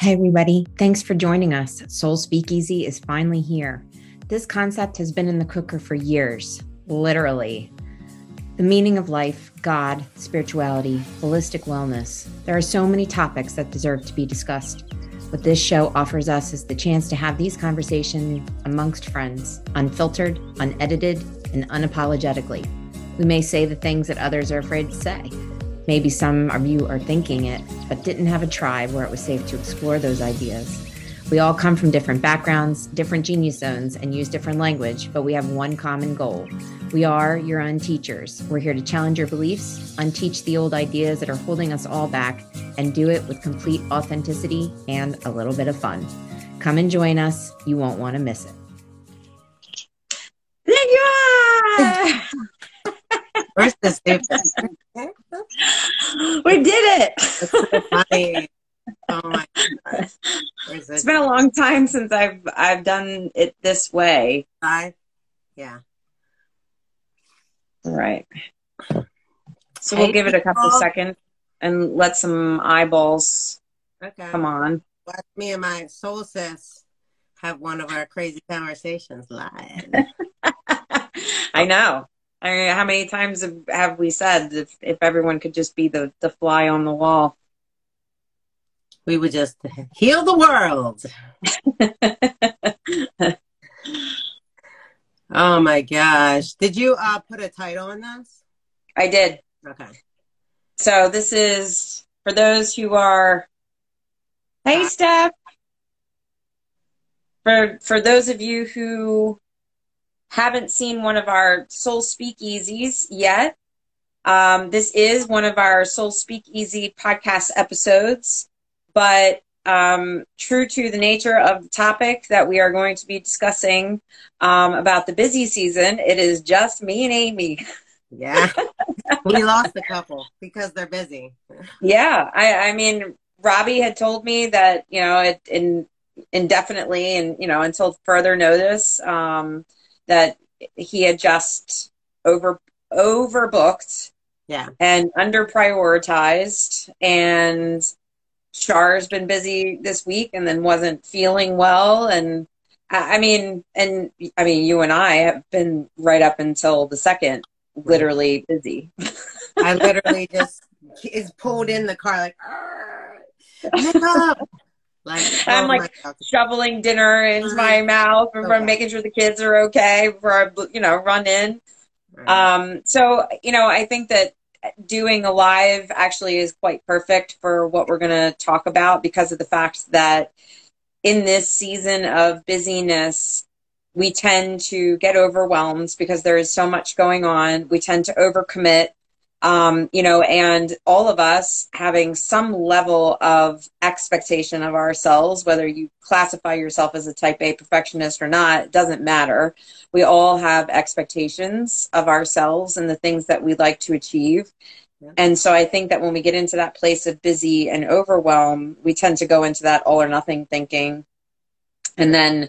Hey, everybody. Thanks for joining us. Soul Speakeasy is finally here. This concept has been in the cooker for years, literally. The meaning of life, God, spirituality, holistic wellness. There are so many topics that deserve to be discussed. What this show offers us is the chance to have these conversations amongst friends, unfiltered, unedited, and unapologetically. We may say the things that others are afraid to say Maybe some of you are thinking it, but didn't have a tribe where it was safe to explore those ideas. We all come from different backgrounds, different genius zones, and use different language, but we have one common goal. We are your unteachers. We're here to challenge your beliefs, unteach the old ideas that are holding us all back, and do it with complete authenticity and a little bit of fun. Come and join us. You won't want to miss it. There you are! Where's the we did it. So funny. Oh my gosh. It? It's been a long time since I've I've done it this way. I yeah. Right. So we'll give it a couple seconds and let some eyeballs okay. come on. Let me and my soul sis have one of our crazy conversations live. I know. I mean, how many times have, have we said if, if everyone could just be the, the fly on the wall? We would just heal the world. oh my gosh. Did you uh, put a title on this? I did. Okay. So this is for those who are Hey Steph. For for those of you who haven't seen one of our Soul Speakeasies yet, um, this is one of our Soul Speakeasy podcast episodes, but um, true to the nature of the topic that we are going to be discussing um, about the busy season, it is just me and Amy. Yeah, we lost a couple because they're busy. Yeah, I, I mean, Robbie had told me that you know it in indefinitely and you know until further notice. Um, that he had just over overbooked yeah. and under prioritized and Char's been busy this week and then wasn't feeling well. And I mean and I mean you and I have been right up until the second literally busy. I literally just is pulled in the car like like I'm oh like shoveling dinner into my mouth and okay. making sure the kids are okay before I, you know, run in. Right. Um, so you know, I think that doing a live actually is quite perfect for what we're going to talk about because of the fact that in this season of busyness, we tend to get overwhelmed because there is so much going on. We tend to overcommit um, you know, and all of us having some level of expectation of ourselves, whether you classify yourself as a type A perfectionist or not, it doesn't matter. We all have expectations of ourselves and the things that we'd like to achieve. Yeah. And so I think that when we get into that place of busy and overwhelm, we tend to go into that all or nothing thinking. And then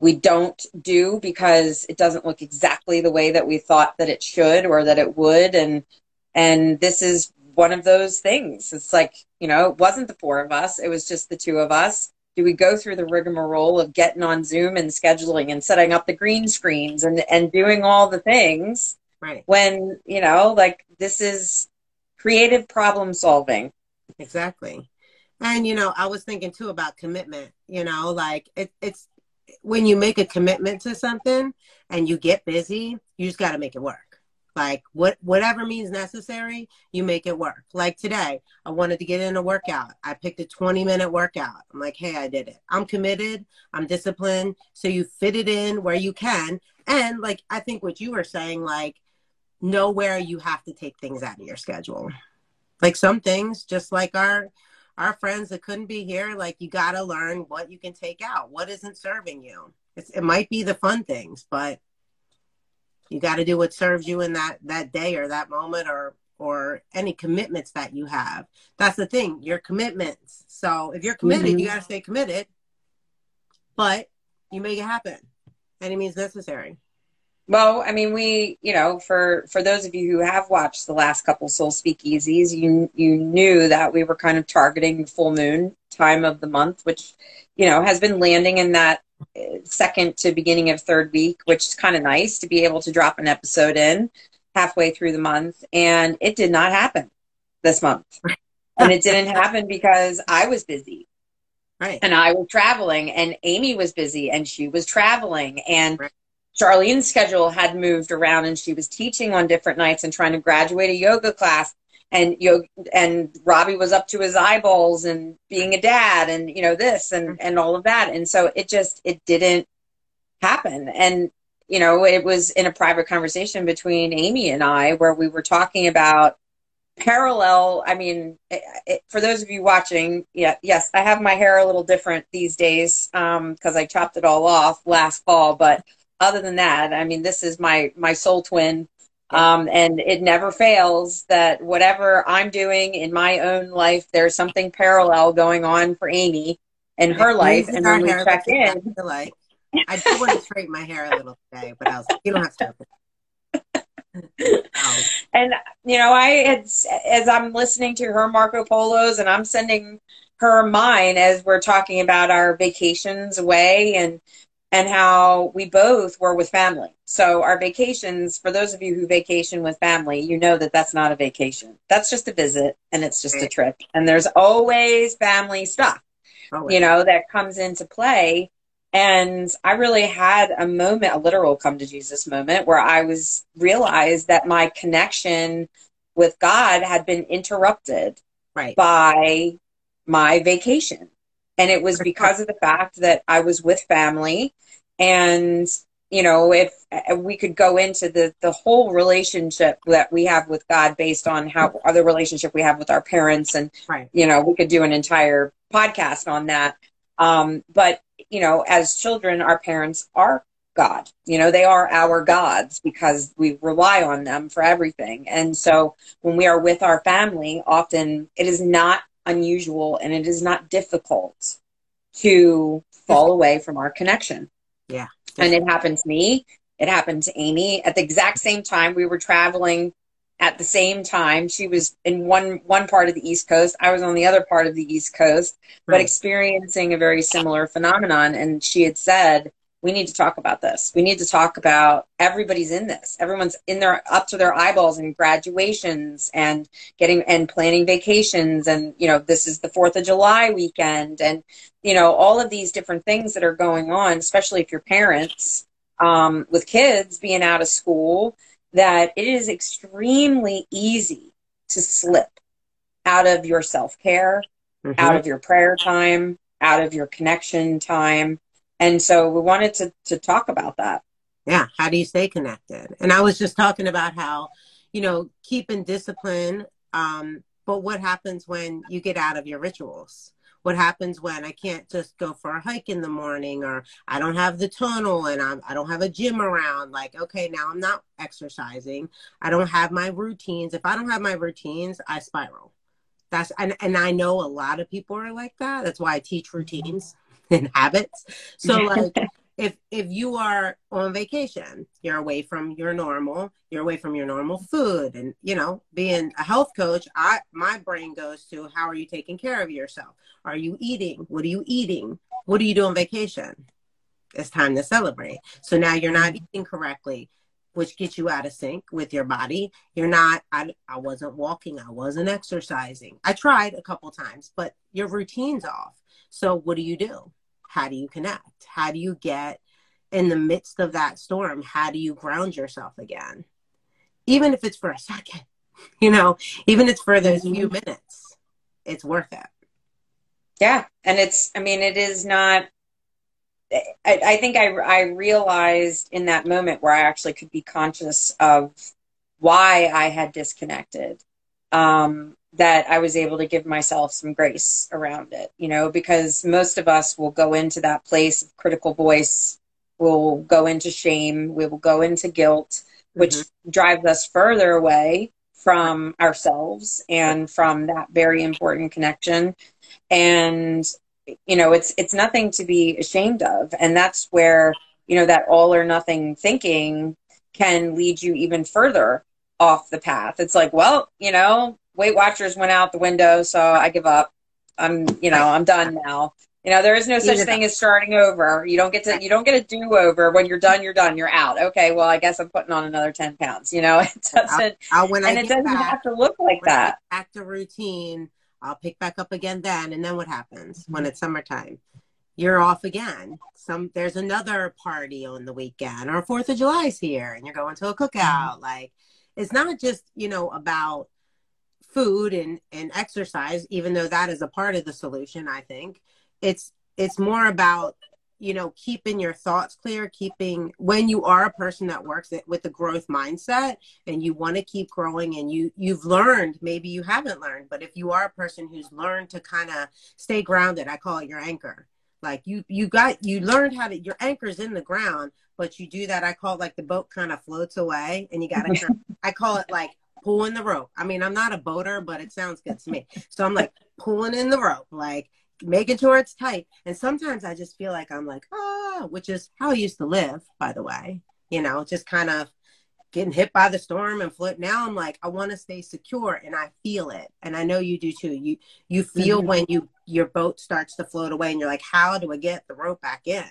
we don't do because it doesn't look exactly the way that we thought that it should or that it would. And and this is one of those things. It's like, you know, it wasn't the four of us, it was just the two of us. Do we go through the rigmarole of getting on Zoom and scheduling and setting up the green screens and, and doing all the things right. when, you know, like this is creative problem solving. Exactly. And, you know, I was thinking too about commitment, you know, like it, it's when you make a commitment to something and you get busy, you just got to make it work like what whatever means necessary you make it work. Like today i wanted to get in a workout. I picked a 20 minute workout. I'm like hey i did it. I'm committed. I'm disciplined. So you fit it in where you can. And like i think what you were saying like know where you have to take things out of your schedule. Like some things just like our our friends that couldn't be here like you got to learn what you can take out. What isn't serving you? It's, it might be the fun things but you got to do what serves you in that that day or that moment or or any commitments that you have. That's the thing your commitments. So if you're committed mm-hmm. you got to stay committed but you make it happen any means necessary. Well, I mean, we, you know, for for those of you who have watched the last couple Soul Speakeasies, you you knew that we were kind of targeting the full moon time of the month, which, you know, has been landing in that second to beginning of third week, which is kind of nice to be able to drop an episode in halfway through the month. And it did not happen this month. and it didn't happen because I was busy. Right. And I was traveling and Amy was busy and she was traveling and right. Charlene's schedule had moved around and she was teaching on different nights and trying to graduate a yoga class and yoga and Robbie was up to his eyeballs and being a dad and you know this and mm-hmm. and all of that. And so it just it didn't happen. And you know it was in a private conversation between Amy and I where we were talking about parallel i mean it, it, for those of you watching yeah yes i have my hair a little different these days because um, i chopped it all off last fall. But other than that i mean this is my my soul twin um, and it never fails that whatever i'm doing in my own life there's something parallel going on for amy in her life. and when we check in like i do want to straighten my hair a little today but i was you don't have to and you know, I as as I'm listening to her Marco Polos, and I'm sending her mine as we're talking about our vacations away and and how we both were with family. So our vacations, for those of you who vacation with family, you know that that's not a vacation. That's just a visit and it's just a trip. And there's always family stuff, always. you know, that comes into play. And I really had a moment, a literal come to Jesus moment where I was realized that my connection with God had been interrupted right. by my vacation. And it was because of the fact that I was with family and you know if we could go into the the whole relationship that we have with god based on how other relationship we have with our parents and right. you know we could do an entire podcast on that um, but you know, as children, our parents are God. You know, they are our gods because we rely on them for everything. And so when we are with our family, often it is not unusual and it is not difficult to fall away from our connection. Yeah. And it happened to me. It happened to Amy at the exact same time we were traveling at the same time. She was in one one part of the East Coast. I was on the other part of the East Coast, right. but experiencing a very similar phenomenon. And she had said, "We need to talk about this. We need to talk about everybody's in this. Everyone's in there up to their eyeballs in graduations and getting and planning vacations. And you know, this is the Fourth of July weekend, and you know, all of these different things that are going on, especially if you're parents." Um, with kids being out of school, that it is extremely easy to slip out of your self care, mm-hmm. out of your prayer time, out of your connection time. And so we wanted to, to talk about that. Yeah. How do you stay connected? And I was just talking about how, you know, keeping discipline. Um, but what happens when you get out of your rituals? what happens when I can't just go for a hike in the morning or I don't have the tunnel and I'm, I don't have a gym around. Like, okay, now I'm not exercising. I don't have my routines. If I don't have my routines, I spiral. That's and, and I know a lot of people are like that. That's why I teach routines and habits. So like if if you are on vacation you're away from your normal you're away from your normal food and you know being a health coach i my brain goes to how are you taking care of yourself? Are you eating? What are you eating? What do you do on vacation? It's time to celebrate. So now you're not mm-hmm. eating correctly which gets you out of sync with your body. You're not i, I wasn't walking. I wasn't exercising. I tried a couple times but your routine's off so what do you do how do you connect? How do you get in the midst of that storm? How do you ground yourself again? Even if it's for a second, you know, even if it's for those few mm-hmm. minutes, it's worth it. Yeah. And it's, I mean, it is not, I, I think I, I realized in that moment where I actually could be conscious of why I had disconnected. Um, that I was able to give myself some grace around it, you know, because most of us will go into that place of critical voice, will go into shame, we will go into guilt, which mm-hmm. drives us further away from ourselves and from that very important connection. And you know, it's it's nothing to be ashamed of, and that's where you know that all or nothing thinking can lead you even further off the path. It's like, well, you know, Weight Watchers went out the window, so I give up. I'm, you know, I'm done now. You know, there is no such thing as starting over. You don't get to, you don't get a do over. When you're done, you're done. You're out. Okay, well, I guess I'm putting on another ten pounds. You know, it doesn't, I'll, I'll, and it doesn't back, have to look like that. Back to routine. I'll pick back up again then, and then what happens when mm-hmm. it's summertime? You're off again. Some there's another party on the weekend, or Fourth of July's here, and you're going to a cookout. Mm-hmm. Like, it's not just you know about food and and exercise, even though that is a part of the solution. I think it's it's more about you know keeping your thoughts clear keeping when you are a person that works it with the growth mindset and you want to keep growing and you you've learned maybe you haven't learned but if you are a person who's learned to kind of stay grounded i call it your anchor like you you got you learned how to your anchor's in the ground but you do that i call it like the boat kind of floats away and you got to i call it like pulling the rope i mean i'm not a boater but it sounds good to me so i'm like pulling in the rope like making sure it's tight. And sometimes I just feel like I'm like, ah, which is how I used to live, by the way. You know, just kind of getting hit by the storm and float. Now I'm like, I want to stay secure and I feel it. And I know you do too. You you feel mm-hmm. when you your boat starts to float away and you're like, how do I get the rope back in?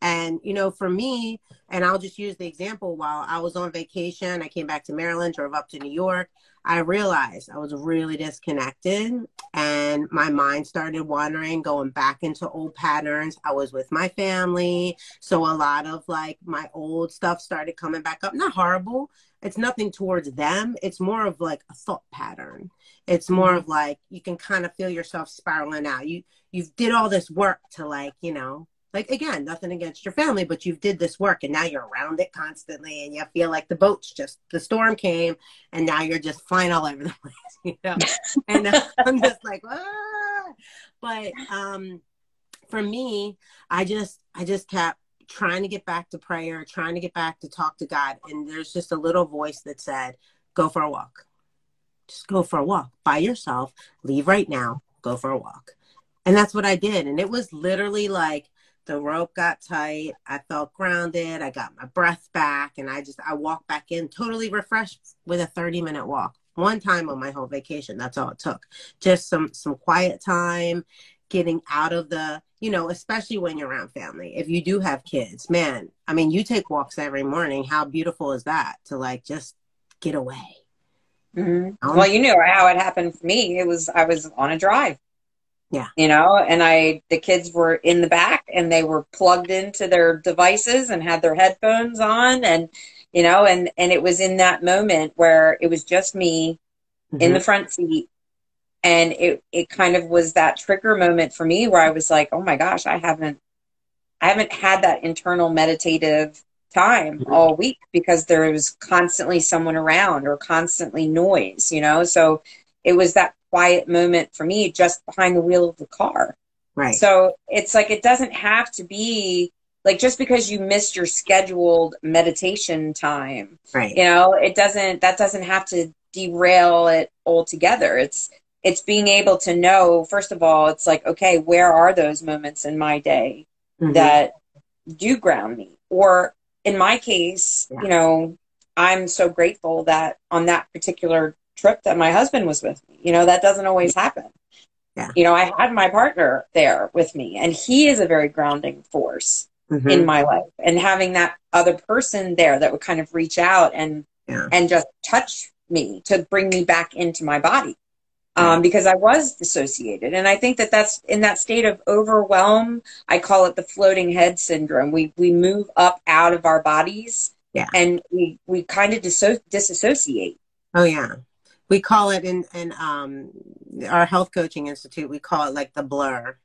And, you know, for me, and I'll just use the example while I was on vacation, I came back to Maryland, drove up to New York. I realized I was really disconnected and my mind started wandering, going back into old patterns. I was with my family. So a lot of like my old stuff started coming back up. Not horrible. It's nothing towards them. It's more of like a thought pattern. It's more mm-hmm. of like you can kind of feel yourself spiraling out. You you did all this work to like, you know, like again nothing against your family but you did this work and now you're around it constantly and you feel like the boat's just the storm came and now you're just flying all over the place you know? And i'm just like ah. but um for me i just i just kept trying to get back to prayer trying to get back to talk to god and there's just a little voice that said go for a walk. Just go for a walk by yourself. Leave right now. Go for a walk. And that's what i did and it was literally like the rope got tight. I felt grounded. I got my breath back and I just I walked back in totally refreshed with a 30 minute walk. One time on my whole vacation. That's all it took. Just some some quiet time, getting out of the, you know, especially when you're around family. If you do have kids, man, I mean, you take walks every morning. How beautiful is that to like just get away? Mm-hmm. Um, well, you knew how it happened for me. It was I was on a drive yeah. You know, and I, the kids were in the back and they were plugged into their devices and had their headphones on. And, you know, and, and it was in that moment where it was just me mm-hmm. in the front seat. And it, it kind of was that trigger moment for me where I was like, oh my gosh, I haven't, I haven't had that internal meditative time mm-hmm. all week because there was constantly someone around or constantly noise, you know? So it was that quiet moment for me just behind the wheel of the car. Right. So it's like it doesn't have to be like just because you missed your scheduled meditation time. Right. You know, it doesn't that doesn't have to derail it altogether. It's it's being able to know first of all, it's like okay, where are those moments in my day mm-hmm. that do ground me? Or in my case, yeah. you know, I'm so grateful that on that particular trip that my husband was with me. You know, that doesn't always happen. Yeah. You know, I had my partner there with me, and he is a very grounding force mm-hmm. in my life. And having that other person there that would kind of reach out and yeah. and just touch me to bring me back into my body. Um, because I was dissociated. And I think that that's in that state of overwhelm. I call it the floating head syndrome. We, we move up out of our bodies yeah. and we, we kind of disso- disassociate. Oh yeah we call it in in um our health coaching institute we call it like the blur.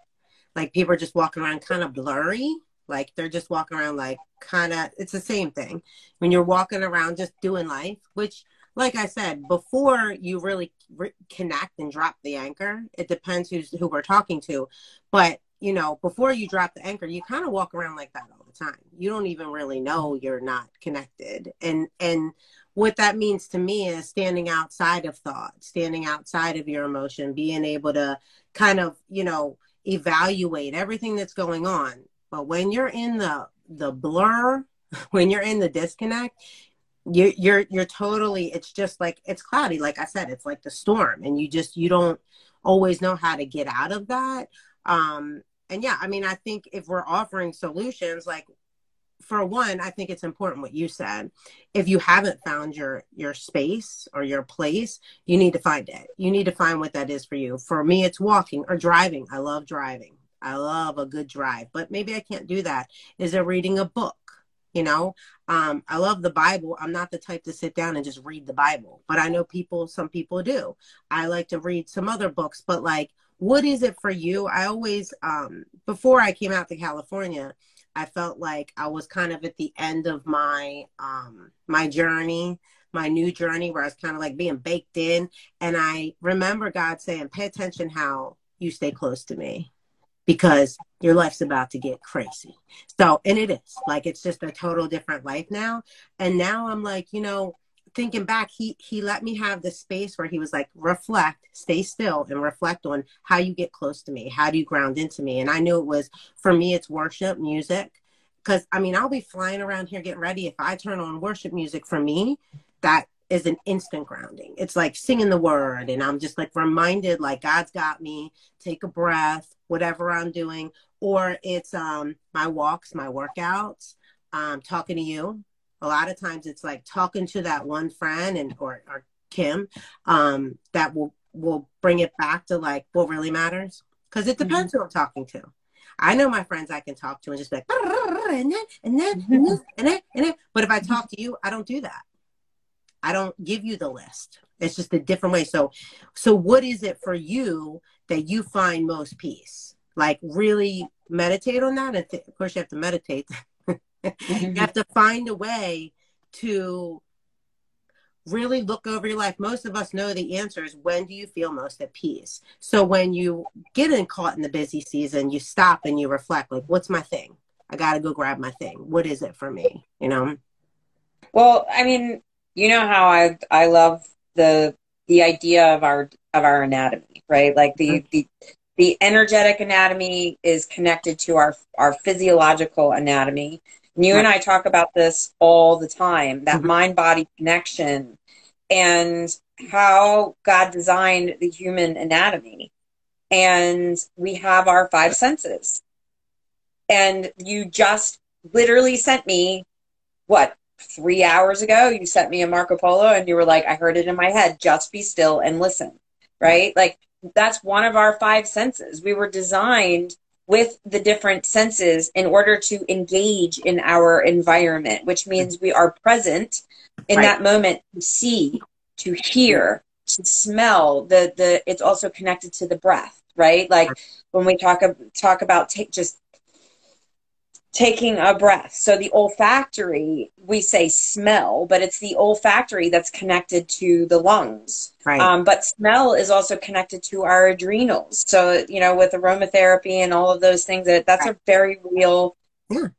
Like people are just walking around kind of blurry. Like they're just walking around like kind of it's the same thing. When you're walking around just doing life which like i said before you really re- connect and drop the anchor it depends who's who we're talking to. But you know before you drop the anchor you kind of walk around like that all the time. You don't even really know you're not connected. And and what that means to me is standing outside of thought, standing outside of your emotion, being able to kind of, you know, evaluate everything that's going on. But when you're in the the blur, when you're in the disconnect, you, you're you're totally it's just like it's cloudy like i said it's like the storm and you just you don't always know how to get out of that um and yeah i mean i think if we're offering solutions like for one i think it's important what you said. If you haven't found your your space or your place you need to find it. You need to find what that is for you. For me it's walking or driving. I love driving. I love a good drive but maybe i can't do that. Is it reading a book? You know um, i love the bible. I'm not the type to sit down and just read the bible but i know people some people do. I like to read some other books but like what is it for you? I always um, before i came out to california i felt like i was kind of at the end of my um, my journey my new journey where i was kind of like being baked in and i remember god saying pay attention how you stay close to me because your life's about to get crazy. So, and it is like it's just a total different life now. And now I'm like, you know, thinking back, he he let me have the space where he was like, reflect, stay still, and reflect on how you get close to me. How do you ground into me? And I knew it was for me, it's worship music. Because I mean, I'll be flying around here getting ready. If I turn on worship music for me, that is an instant grounding. It's like singing the word, and I'm just like reminded, like God's got me. Take a breath, whatever I'm doing, or it's um my walks, my workouts, um, talking to you. A lot of times, it's like talking to that one friend and or or Kim, um, that will will bring it back to like what really matters. Because it depends mm-hmm. who I'm talking to. I know my friends I can talk to and just be like, and then, and then, and then, and then, and then. But if I talk to you, I don't do that. I don't give you the list. It's just a different way. So, so what is it for you that you find most peace? Like really meditate on that. And th- of course, you have to meditate. you have to find a way to really look over your life. Most of us know the answer is when do you feel most at peace? So when you get in caught in the busy season, you stop and you reflect like, what's my thing? I got to go grab my thing. What is it for me? You know? Well, I mean, you know how I I love the the idea of our of our anatomy, right? Like the mm-hmm. the the energetic anatomy is connected to our our physiological anatomy. And you and I talk about this all the time, that mm-hmm. mind body connection and how God designed the human anatomy. And we have our five senses. And you just literally sent me what three hours ago, you sent me a Marco Polo and you were like, I heard it in my head, just be still and listen, right? Like that's one of our five senses. We were designed with the different senses in order to engage in our environment, which means we are present in right. that moment to see, to hear, to smell. The the it's also connected to the breath, right? Like when we talk talk about take just taking a breath. So the olfactory, we say smell, but it's the olfactory that's connected to the lungs. Right. Um, but smell is also connected to our adrenals. So, you know, with aromatherapy and all of those things, that that's right. a very real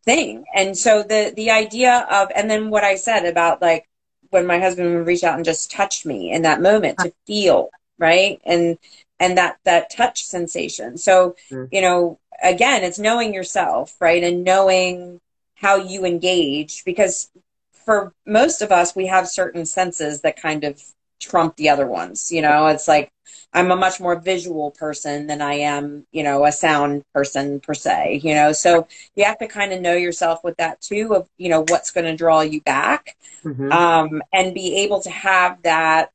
thing. And so the, the idea of, and then what I said about like when my husband would reach out and just touch me in that moment to feel, right. And, and that, that touch sensation. So, mm. you know, again, it's knowing yourself, right? And knowing how you engage because for most of us, we have certain senses that kind of trump the other ones. You know, it's like I'm a much more visual person than I am, you know, a sound person per se, you know. So you have to kind of know yourself with that too of, you know, what's going to draw you back mm-hmm. um, and be able to have that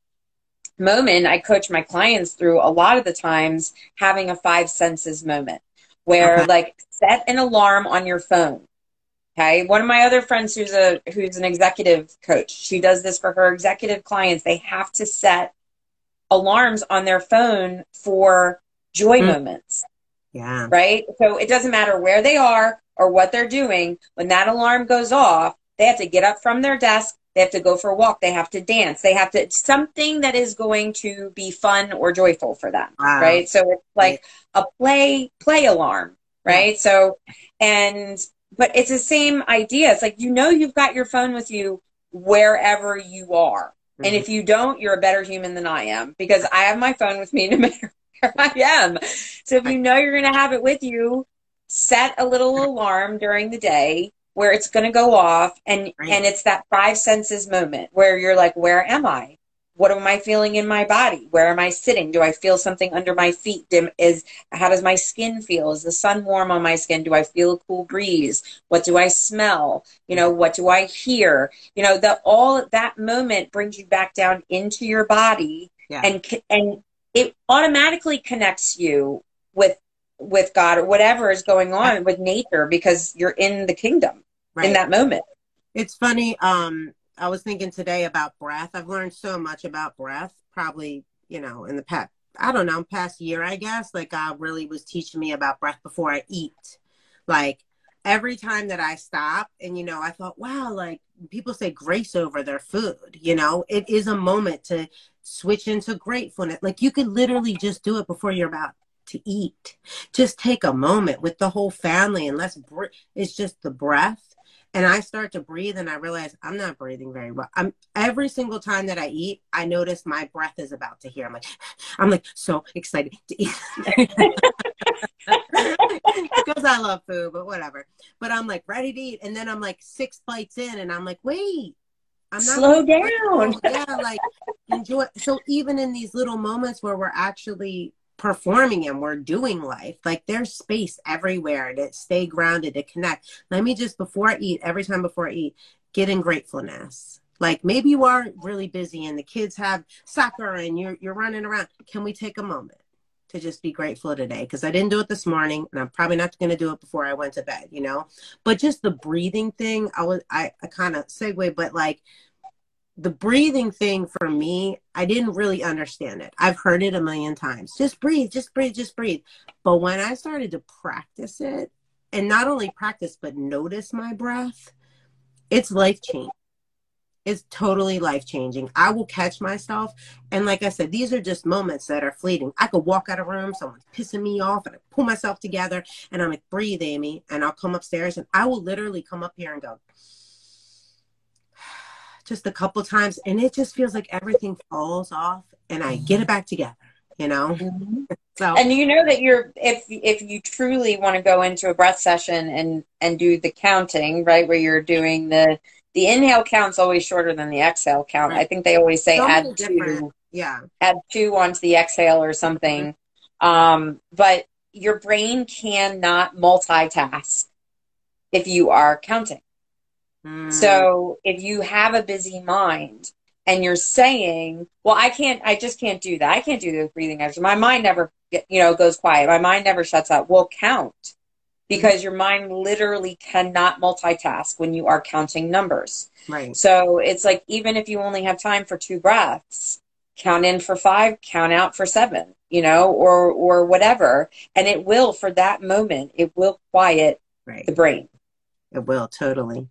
moment. I coach my clients through a lot of the times having a five senses moment where okay. like set an alarm on your phone. Okay. One of my other friends who's a who's an executive coach, she does this for her executive clients. They have to set alarms on their phone for joy mm. moments. Yeah. Right? So it doesn't matter where they are or what they're doing. When that alarm goes off, they have to get up from their desk, they have to go for a walk. They have to dance. They have to something that is going to be fun or joyful for them. Wow. Right. So it's like a play play alarm. Right. Yeah. So and but it's the same idea. It's like you know you've got your phone with you wherever you are. Mm-hmm. And if you don't, you're a better human than I am because I have my phone with me no matter where I am. So if you know you're going to have it with you, set a little alarm during the day where it's going to go off and right. and it's that five senses moment where you're like where am i? What am i feeling in my body? Where am i sitting? Do i feel something under my feet? Is how does my skin feel? Is the sun warm on my skin? Do i feel a cool breeze? What do i smell? You know what do i hear? You know that all that moment brings you back down into your body yeah. and and it automatically connects you with with God or whatever is going on with nature because you're in the kingdom right. in that moment. It's funny. Um, I was thinking today about breath. I've learned so much about breath, probably, you know, in the past, I don't know, past year, I guess. Like God really was teaching me about breath before I eat. Like every time that I stop and, you know, I thought, wow, like people say grace over their food, you know, it is a moment to switch into gratefulness. Like you could literally just do it before you're about to eat. Just take a moment with the whole family and let's breathe. It's just the breath. And I start to breathe and I realize I'm not breathing very well. I'm every single time that I eat, I notice my breath is about to hear. I'm like, I'm like so excited to eat. because I love food, but whatever. But I'm like ready to eat. And then I'm like six bites in and I'm like, wait, I'm not slow down. yeah, like enjoy. So even in these little moments where we're actually performing and we're doing life. Like there's space everywhere to stay grounded to connect. Let me just before i eat every time before i eat get in gratefulness. Like maybe you are really busy and the kids have soccer and you're you're running around. Can we take a moment to just be grateful today? Because i didn't do it this morning and i'm probably not going to do it before i went to bed you know? But just the breathing thing i was i, I kind of segue but like the breathing thing for me, I didn't really understand it. I've heard it a million times. Just breathe, just breathe, just breathe. But when I started to practice it, and not only practice, but notice my breath, it's life changing. It's totally life changing. I will catch myself. And like I said, these are just moments that are fleeting. I could walk out of a room, someone's pissing me off, and I pull myself together and I'm like, breathe, Amy. And I'll come upstairs and I will literally come up here and go, just a couple times and it just feels like everything falls off and I get it back together, you know? Mm-hmm. So And you know that you're if if you truly want to go into a breath session and and do the counting, right, where you're doing the the inhale count's always shorter than the exhale count. Right. I think they always say so add two. Yeah. Add two onto the exhale or something. Mm-hmm. Um, but your brain cannot multitask if you are counting. Mm. So if you have a busy mind and you're saying, well, I can't, I just can't do that. I can't do those breathing exercises. My mind never, you know, goes quiet. My mind never shuts up. Well, count because your mind literally cannot multitask when you are counting numbers. Right. So it's like, even if you only have time for two breaths, count in for five, count out for seven, you know, or, or whatever. And it will, for that moment, it will quiet right. the brain. It will totally.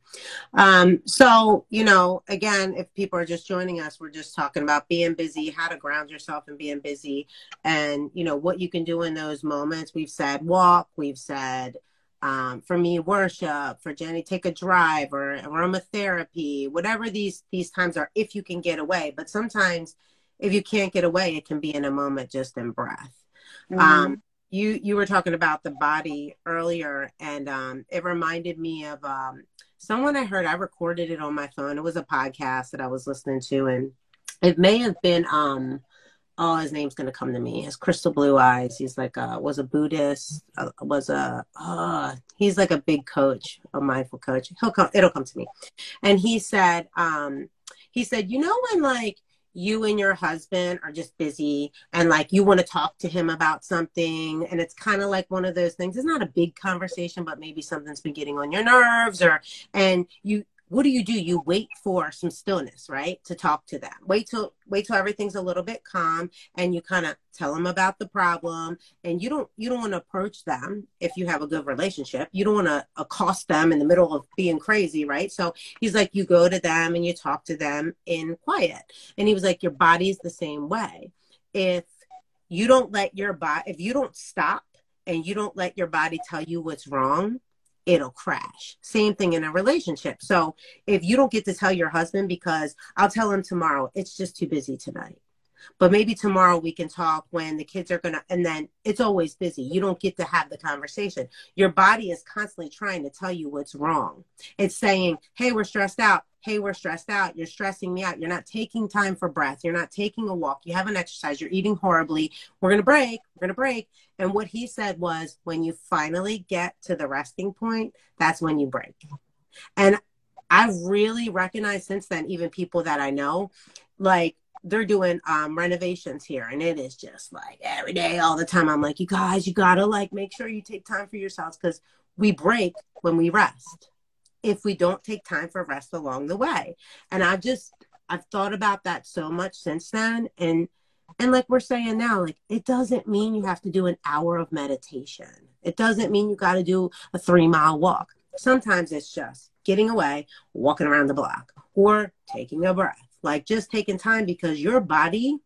Um, so, you know, again, if people are just joining us, we're just talking about being busy, how to ground yourself and being busy, and you know what you can do in those moments. We've said walk, we've said um, for me worship, for Jenny take a drive or aromatherapy, whatever these these times are, if you can get away. But sometimes, if you can't get away, it can be in a moment just in breath. Mm-hmm. Um, you you were talking about the body earlier and um, it reminded me of um, someone i heard i recorded it on my phone. It was a podcast that i was listening to and it may have been um oh his name's gonna come to me. His crystal blue eyes. He's like a was a buddhist uh, was a uh, he's like a big coach a mindful coach. He'll come it'll come to me. And he said um he said you know when like you and your husband are just busy and like you want to talk to him about something and it's kind of like one of those things. It's not a big conversation but maybe something's been getting on your nerves or and you what do you do? You wait for some stillness, right? To talk to them. Wait till wait till everything's a little bit calm and you kind of tell them about the problem and you don't you don't want to approach them if you have a good relationship. You don't want to accost them in the middle of being crazy, right? So he's like you go to them and you talk to them in quiet. And he was like your body's the same way. If you don't let your body if you don't stop and you don't let your body tell you what's wrong, it'll crash. Same thing in a relationship. So if you don't get to tell your husband because I'll tell him tomorrow, it's just too busy tonight. but maybe tomorrow we can talk when the kids are gonna and then it's always busy you don't get to have the conversation your body is constantly trying to tell you what's wrong it's saying hey we're stressed out hey we're stressed out. You're stressing me out. You're not taking time for breath. You're not taking a walk. You haven't exercised. You're eating horribly. We're gonna break. We're gonna break. And what he said was when you finally get to the resting point that's when you break. And I've really recognized since then, even people that I know, like they're doing um, renovations here and it is just like every day all the time. I'm like you guys you gotta like make sure you take time for yourselves because we break when we rest if we don't take time for rest along the way. And i've just i've thought about that so much since then. And and like we're saying now like it doesn't mean you have to do an hour of meditation. It doesn't mean you got to do a three mile walk. Sometimes it's just getting away walking around the block or taking a breath. Like just taking time because your body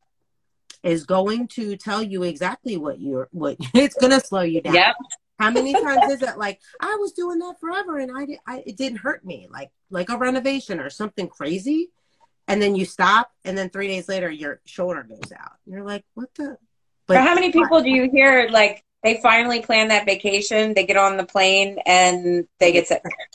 is going to tell you exactly what you're what it's going to slow you down. Yep. How many times is it like I was doing that forever and I, I it didn't hurt me like like a renovation or something crazy and then you stop and then 3 days later your shoulder goes out. You're like what the but how many people do you hear like they finally plan that vacation, they get on the plane and they get sick.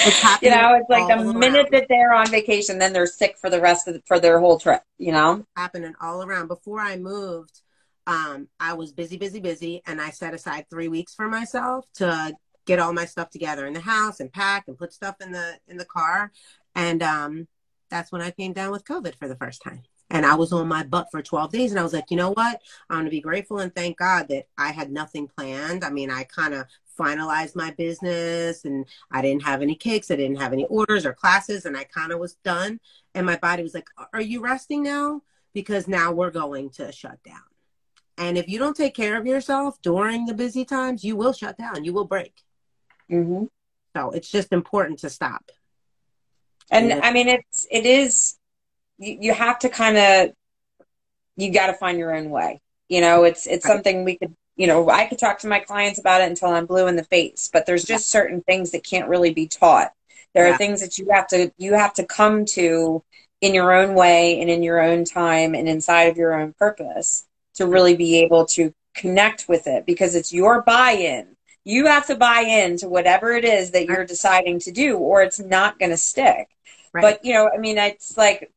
you know, it's like the minute around. that they're on vacation, then they're sick for the rest of the, for their whole trip. You know, happening all around. Before I moved, um, I was busy, busy, busy, and I set aside three weeks for myself to get all my stuff together in the house and pack and put stuff in the in the car. And um, that's when I came down with COVID for the first time. And I was on my butt for 12 days. And I was like, you know what? I'm to be grateful and thank God that I had nothing planned. I mean, I kind of finalized my business and I didn't have any cakes. I didn't have any orders or classes. And I kind of was done. And my body was like, are you resting now? Because now we're going to shut down. And if you don't take care of yourself during the busy times, you will shut down. You will break. Mm-hmm. So it's just important to stop. And I mean, it's, it is you, you have to kind of you got to find your own way. You know, it's it's something we could you know I could talk to my clients about it until I'm blue in the face, but there's just certain things that can't really be taught. There yeah. are things that you have to you have to come to in your own way and in your own time and inside of your own purpose to really be able to connect with it because it's your buy-in. You have to buy in to whatever it is that you're deciding to do or it's not going to stick. Right. But you know, I mean, it's like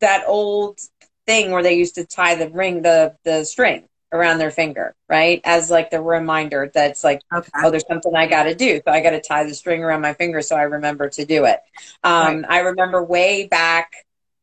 that old thing where they used to tie the ring, the the string around their finger, right? As like the reminder that's like, okay. oh, there's something I got to do. So I got to tie the string around my finger so I remember to do it. Um, right. I remember way back,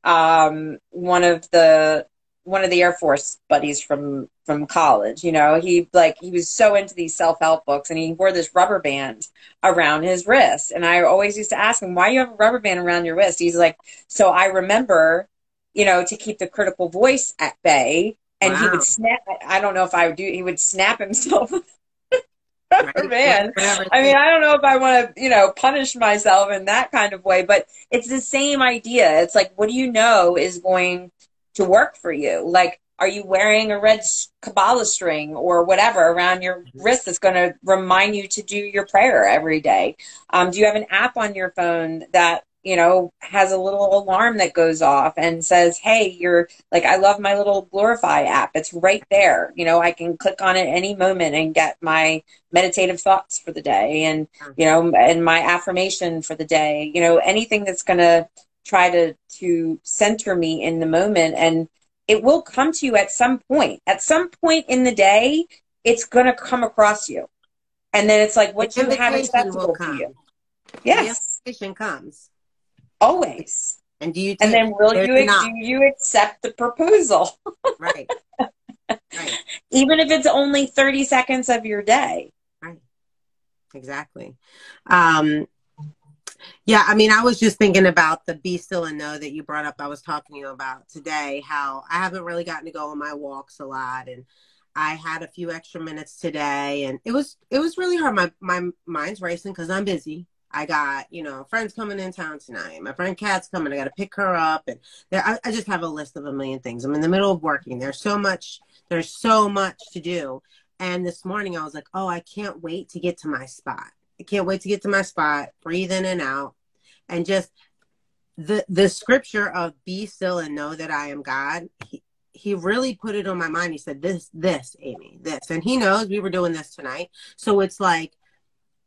um, one of the, one of the Air Force buddies from, from college, you know, he like, he was so into these self-help books and he wore this rubber band around his wrist. And I always used to ask him, why you have a rubber band around your wrist? He's like, so I remember you know, to keep the critical voice at bay. And wow. he would snap. I don't know if I would do. He would snap himself. Rubber man. I mean, I don't know if I want to, you know, punish myself in that kind of way, but it's the same idea. It's like, what do you know is going to work for you? Like, are you wearing a red Kabbalah string or whatever around your wrist that's going to remind you to do your prayer every day? Um, do you have an app on your phone that you know, has a little alarm that goes off and says, Hey, you're like, I love my little Glorify app. It's right there. You know, I can click on it any moment and get my meditative thoughts for the day and, you know, and my affirmation for the day, you know, anything that's going to try to, to center me in the moment. And it will come to you at some point. At some point in the day, it's going to come across you. And then it's like what the you have accessible to you. Yes. The invitation comes. Always. And do you? and then will you do you accept the proposal? right. Right. Even if it's only thirty seconds of your day. Right. Exactly. Um, yeah, I mean, I was just thinking about the be still and know that you brought up. I was talking to you about today how I haven't really gotten to go on my walks a lot, and I had a few extra minutes today, and it was it was really hard. My my mind's racing because I'm busy. I got, you know, friends coming in town tonight. My friend Kat's coming. I got to pick her up. And there, I, I, just have a list of a million things. I'm in the middle of working. There's so much, there's so much to do. And this morning I was like, oh, I can't wait to get to my spot. I can't wait to get to my spot, breathe in and out. And just the, the scripture of be still and know that I am God. He, he really put it on my mind. He said, This, this, Amy, this. And he knows we were doing this tonight. So it's like,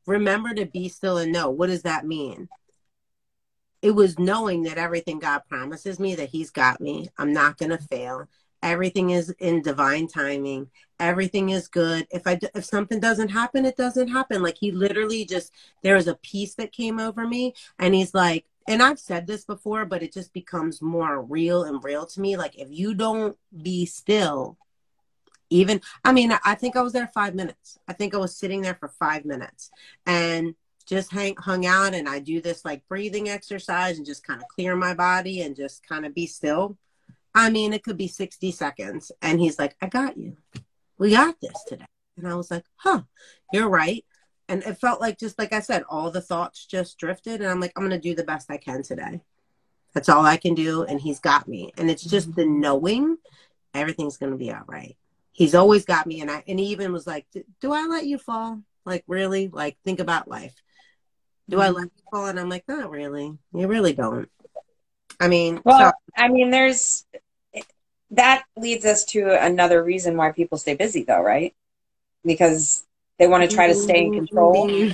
remember to be still and know. What does that mean? It was knowing that everything God promises me, that He's got me. I'm not going to fail. Everything is in divine timing. Everything is good. If I if something doesn't happen, it doesn't happen. Like he literally just there was a peace that came over me, and he's like, and I've said this before, but it just becomes more real and real to me. Like if you don't be still, even I mean, I think I was there five minutes. I think I was sitting there for five minutes and just hang hung out and I do this like breathing exercise and just kind of clear my body and just kind of be still. I mean, it could be 60 seconds. And he's like, I got you. We got this today. And I was like, huh, you're right and it felt like just like I said, all the thoughts just drifted, and I'm like, I'm gonna do the best I can today. That's all I can do, and he's got me. And it's just mm-hmm. the knowing everything's gonna be all right. He's always got me, and I and he even was like, "Do I let you fall? Like really? Like think about life. Do I mm-hmm. let you fall?" And I'm like, "Not really. You really don't." I mean, well, so- I mean, there's that leads us to another reason why people stay busy, though, right? Because they want to try to stay in mm-hmm. control.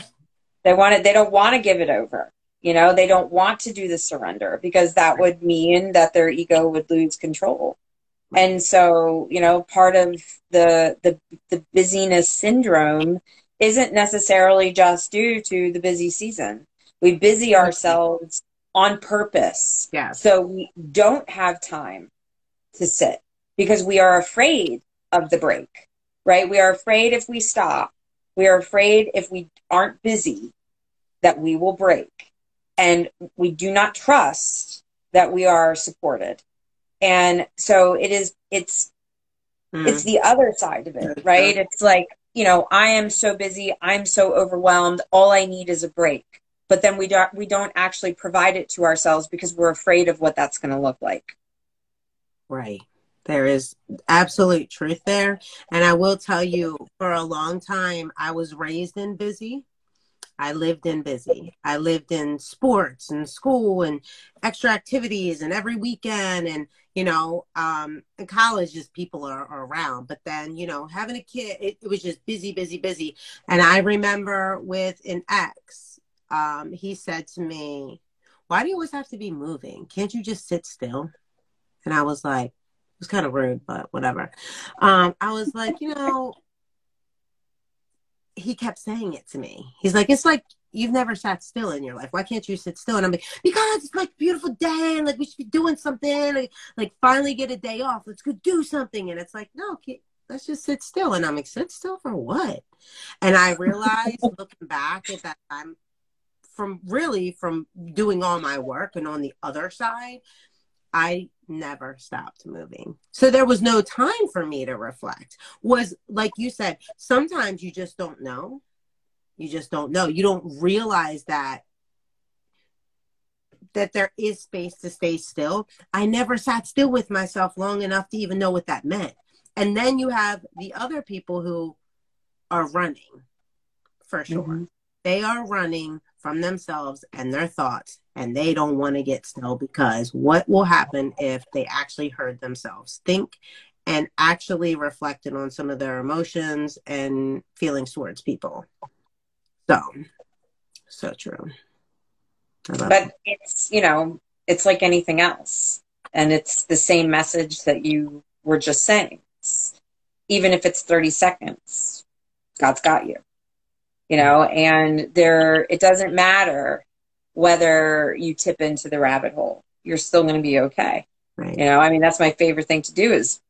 They want it. They don't want to give it over. You know, they don't want to do the surrender because that would mean that their ego would lose control. And so, you know, part of the the the busyness syndrome isn't necessarily just due to the busy season. We busy mm-hmm. ourselves on purpose. Yeah. So we don't have time to sit because we are afraid of the break, right? We are afraid if we stop we are afraid if we aren't busy that we will break. And we do not trust that we are supported. And so it is, it's, mm. it's the other side of it, right? It's like, you know, I am so busy. I'm so overwhelmed. All I need is a break. But then we don't, we don't actually provide it to ourselves because we're afraid of what that's going to look like. Right. There is absolute truth there. And I will tell you, for a long time, I was raised in busy. I lived in busy. I lived in sports and school and extra activities and every weekend. And, you know, um, in college, just people are, are around. But then, you know, having a kid, it, it was just busy, busy, busy. And I remember with an ex, um, he said to me, Why do you always have to be moving? Can't you just sit still? And I was like, It was kind of rude, but whatever. Um, I was like, you know, he kept saying it to me. He's like, it's like you've never sat still in your life. Why can't you sit still? And I'm like, because it's like beautiful day and like we should be doing something. Like, like finally get a day off. Let's go do something. And it's like, no, let's just sit still. And I'm like, sit still for what? And I realized looking back at that time from really from doing all my work and on the other side, I never stopped moving. So there was no time for me to reflect. Was like you said, sometimes you just don't know. You just don't know. You don't realize that that there is space to stay still. I never sat still with myself long enough to even know what that meant. And then you have the other people who are running for sure. Mm-hmm. They are running from themselves and their thoughts and they don't want to get still because what will happen if they actually heard themselves? Think and actually reflected on some of their emotions and feelings towards people. So so true. But it. it's you know it's like anything else and it's the same message that you were just saying. It's, even if it's 30 seconds god's got you you know, and there, it doesn't matter whether you tip into the rabbit hole, you're still going to be okay. Right. You know, I mean, that's my favorite thing to do is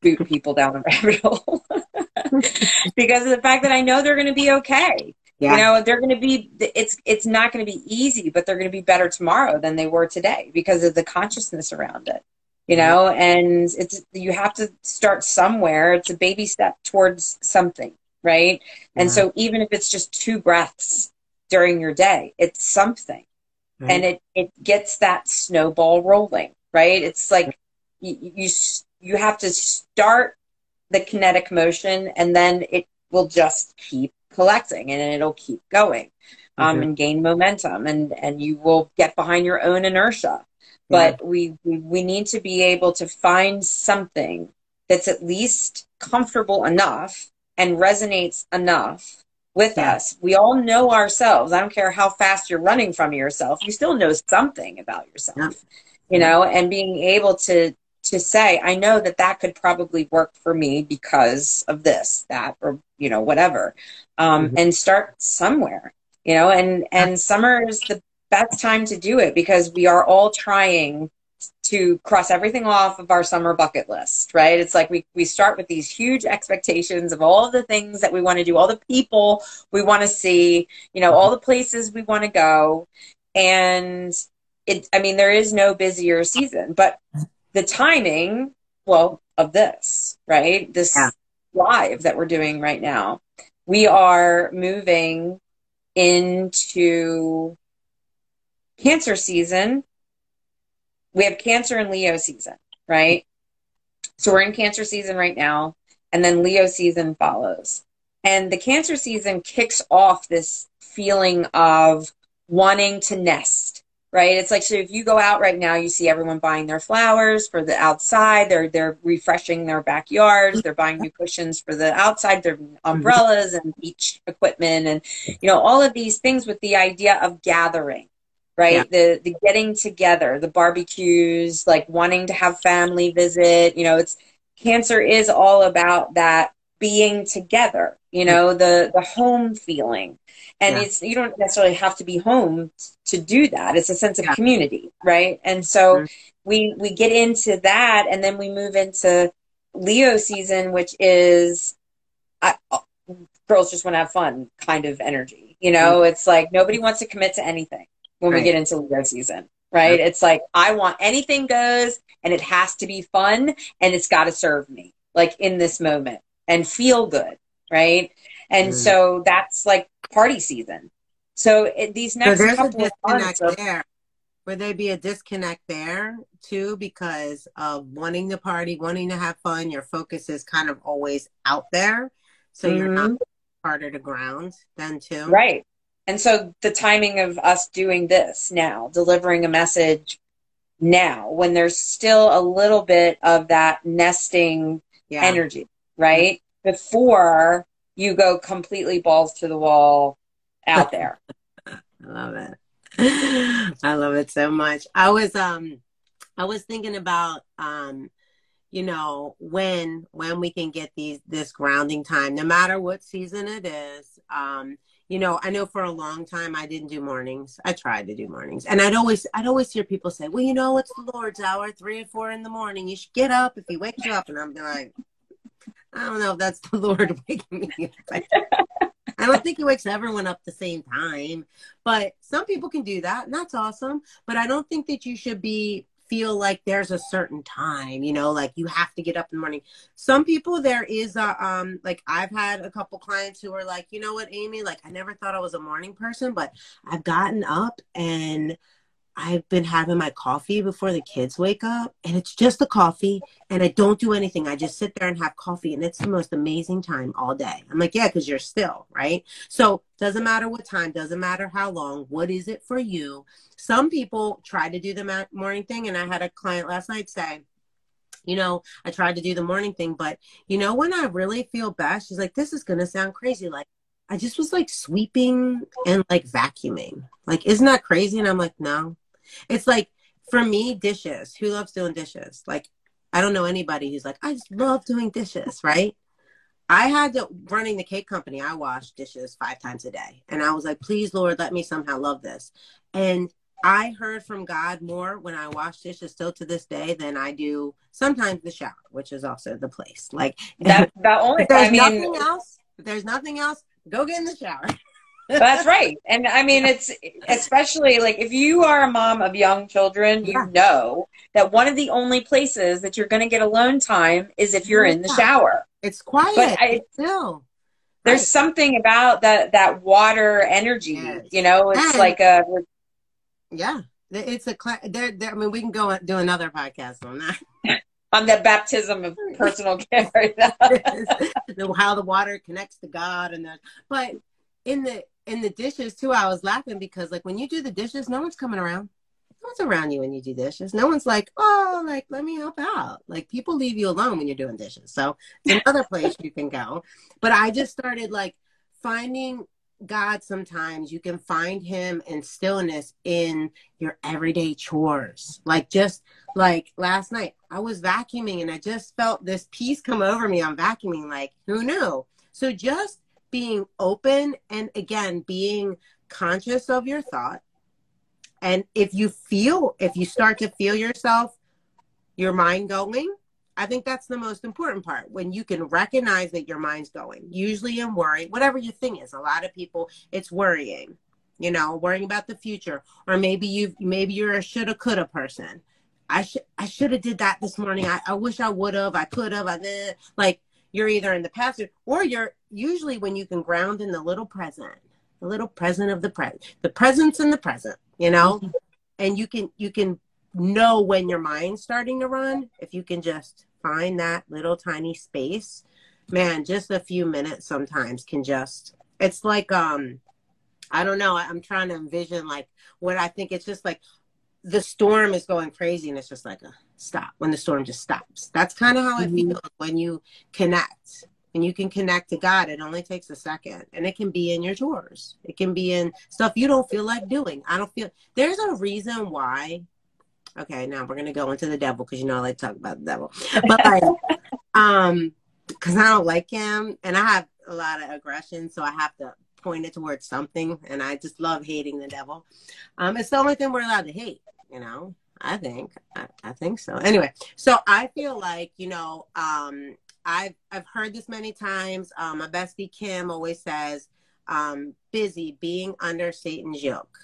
boot people down the rabbit hole because of the fact that I know they're going to be okay. Yeah. You know, they're going to be, it's, it's not going to be easy, but they're going to be better tomorrow than they were today because of the consciousness around it, you know, and it's, you have to start somewhere. It's a baby step towards something right? Yeah. And so even if it's just two breaths during your day, it's something. And it, it gets that snowball rolling, right? It's like you, you, you have to start the kinetic motion and then it will just keep collecting and it'll keep going um, mm-hmm. and gain momentum and, and you will get behind your own inertia. but we we need to be able to find something that's at least comfortable enough and resonates enough with yeah. us. We all know ourselves. I don't care how fast you're running from yourself. You still know something about yourself. Yeah. You know, and being able to to say, I know that that could probably work for me because of this, that, or you know, whatever, um, mm-hmm. and start somewhere. You know, and and summer is the best time to do it because we are all trying to cross everything off of our summer bucket list, right? It's like we, we start with these huge expectations of all the things that we want to do, all the people we want to see, you know, all the places we want to go. And it, I mean, there is no busier season, but the timing, well, of this, right? This yeah. live that we're doing right now, we are moving into cancer season we have Cancer and Leo season, right? So we're in Cancer season right now, and then Leo season follows. And the Cancer season kicks off this feeling of wanting to nest, right? It's like so if you go out right now, you see everyone buying their flowers for the outside. They're they're refreshing their backyards. They're buying new cushions for the outside. Their mm-hmm. umbrellas and beach equipment, and you know all of these things with the idea of gathering right? Yeah. The the getting together, the barbecues, like wanting to have family visit. You know, it's cancer is all about that being together. You know, the the home feeling, and yeah. it's you don't necessarily have to be home to do that. It's a sense of yeah. community, right? And so mm-hmm. we we get into that, and then we move into Leo season, which is. I, girls just want to have fun kind of energy. You know, mm-hmm. it's like nobody wants to commit to anything when right. we get into Leo season, right? It's like I want anything goes and it has to be fun and it's got to serve me like in this moment and feel good, right? And mm. so that's like party season. So it, these next so couple of months are, there. Would there be a disconnect there too because of wanting to party, wanting to have fun? Your focus is kind of always out there, so mm-hmm. you're not mm-hmm. harder to ground then too. Right. And so the timing of us doing this now, delivering a message now, when there's still a little bit of that nesting yeah. energy, right? Before you go completely balls to the wall out there. I love it. I love it so much. I was um I was thinking about um you know when when we can get these this grounding time no matter what season it is um you know, I know for a long time I didn't do mornings. I tried to do mornings. And I'd always I'd always hear people say, Well, you know, it's the Lord's hour, three or four in the morning. You should get up if he wakes you up. And I'm like, I don't know if that's the Lord waking me up. I don't think he wakes everyone up the same time. But some people can do that, and that's awesome. But I don't think that you should be feel like there's a certain time, you know, like you have to get up in the morning. Some people there is a um like I've had a couple clients who are like, you know what, Amy, like I never thought I was a morning person, but I've gotten up and I've been having my coffee before the kids wake up, and it's just the coffee, and I don't do anything. I just sit there and have coffee, and it's the most amazing time all day. I'm like, yeah, because you're still, right? So, doesn't matter what time, doesn't matter how long, what is it for you? Some people try to do the morning thing, and I had a client last night say, you know, I tried to do the morning thing, but you know, when I really feel best, she's like, this is going to sound crazy. Like, I just was like sweeping and like vacuuming. Like, isn't that crazy? And I'm like, no, it's like for me, dishes. Who loves doing dishes? Like, I don't know anybody who's like, I just love doing dishes, right? I had to running the cake company. I washed dishes five times a day, and I was like, "Please, Lord, let me somehow love this." And I heard from God more when I wash dishes still to this day than I do sometimes the shower, which is also the place. Like that. That only. there's I mean, nothing else. If there's nothing else. Go get in the shower. That's right. And I mean, it's especially like if you are a mom of young children, you know that one of the only places that you're going to get alone time is if you're yeah. in the shower. It's quiet. But I, still. There's right. something about that that water energy. Yes. You know, it's and, like a. Yeah, it's a. There, there, I mean, we can go do another podcast on that. on the baptism of personal care. How the water connects to God and that, but in the in the dishes too, I was laughing because like when you do the dishes, no one's coming around. no one's around you when you do dishes. No one's like, oh, like let me help out. Like people leave you alone when you're doing dishes. So it's another place you can go. But I just started like finding God sometimes you can find him in stillness in your everyday chores. Like just like last night, I was vacuuming and I just felt this peace come over me. I'm vacuuming, like, who knew? So just being open and again being conscious of your thought. And if you feel, if you start to feel yourself, your mind going, I think that's the most important part when you can recognize that your mind's going, usually in worry, whatever your thing is. A lot of people, it's worrying, you know, worrying about the future, or maybe you maybe you're a shoulda coulda person. I should I should have did that this morning. I, I wish I would have. I could have. I did. Like you're either in the past or you're usually when you can ground in the little present, the little present of the present, the presence in the present. You know, mm-hmm. and you can you can know when your mind's starting to run if you can just find that little tiny space, man, just a few minutes sometimes can just, it's like, um, I don't know. I'm trying to envision like what I think it's just like the storm is going crazy and it's just like a stop when the storm just stops. That's kind of how mm-hmm. it feels when you connect. And you can connect to God. It only takes a second. And it can be in your chores. It can be in stuff you don't feel like doing. I don't feel there's a reason why okay, now we're gonna go into the devil because you know I like to talk about the devil. But like, um, because I don't like him, and I have a lot of aggression, so I have to point it towards something, and I just love hating the devil. Um, it's the only thing we're allowed to hate, you know. I think I, I think so. Anyway, so I feel like you know, um, I've I've heard this many times. Um, my bestie Kim always says, um, "Busy being under Satan's yoke."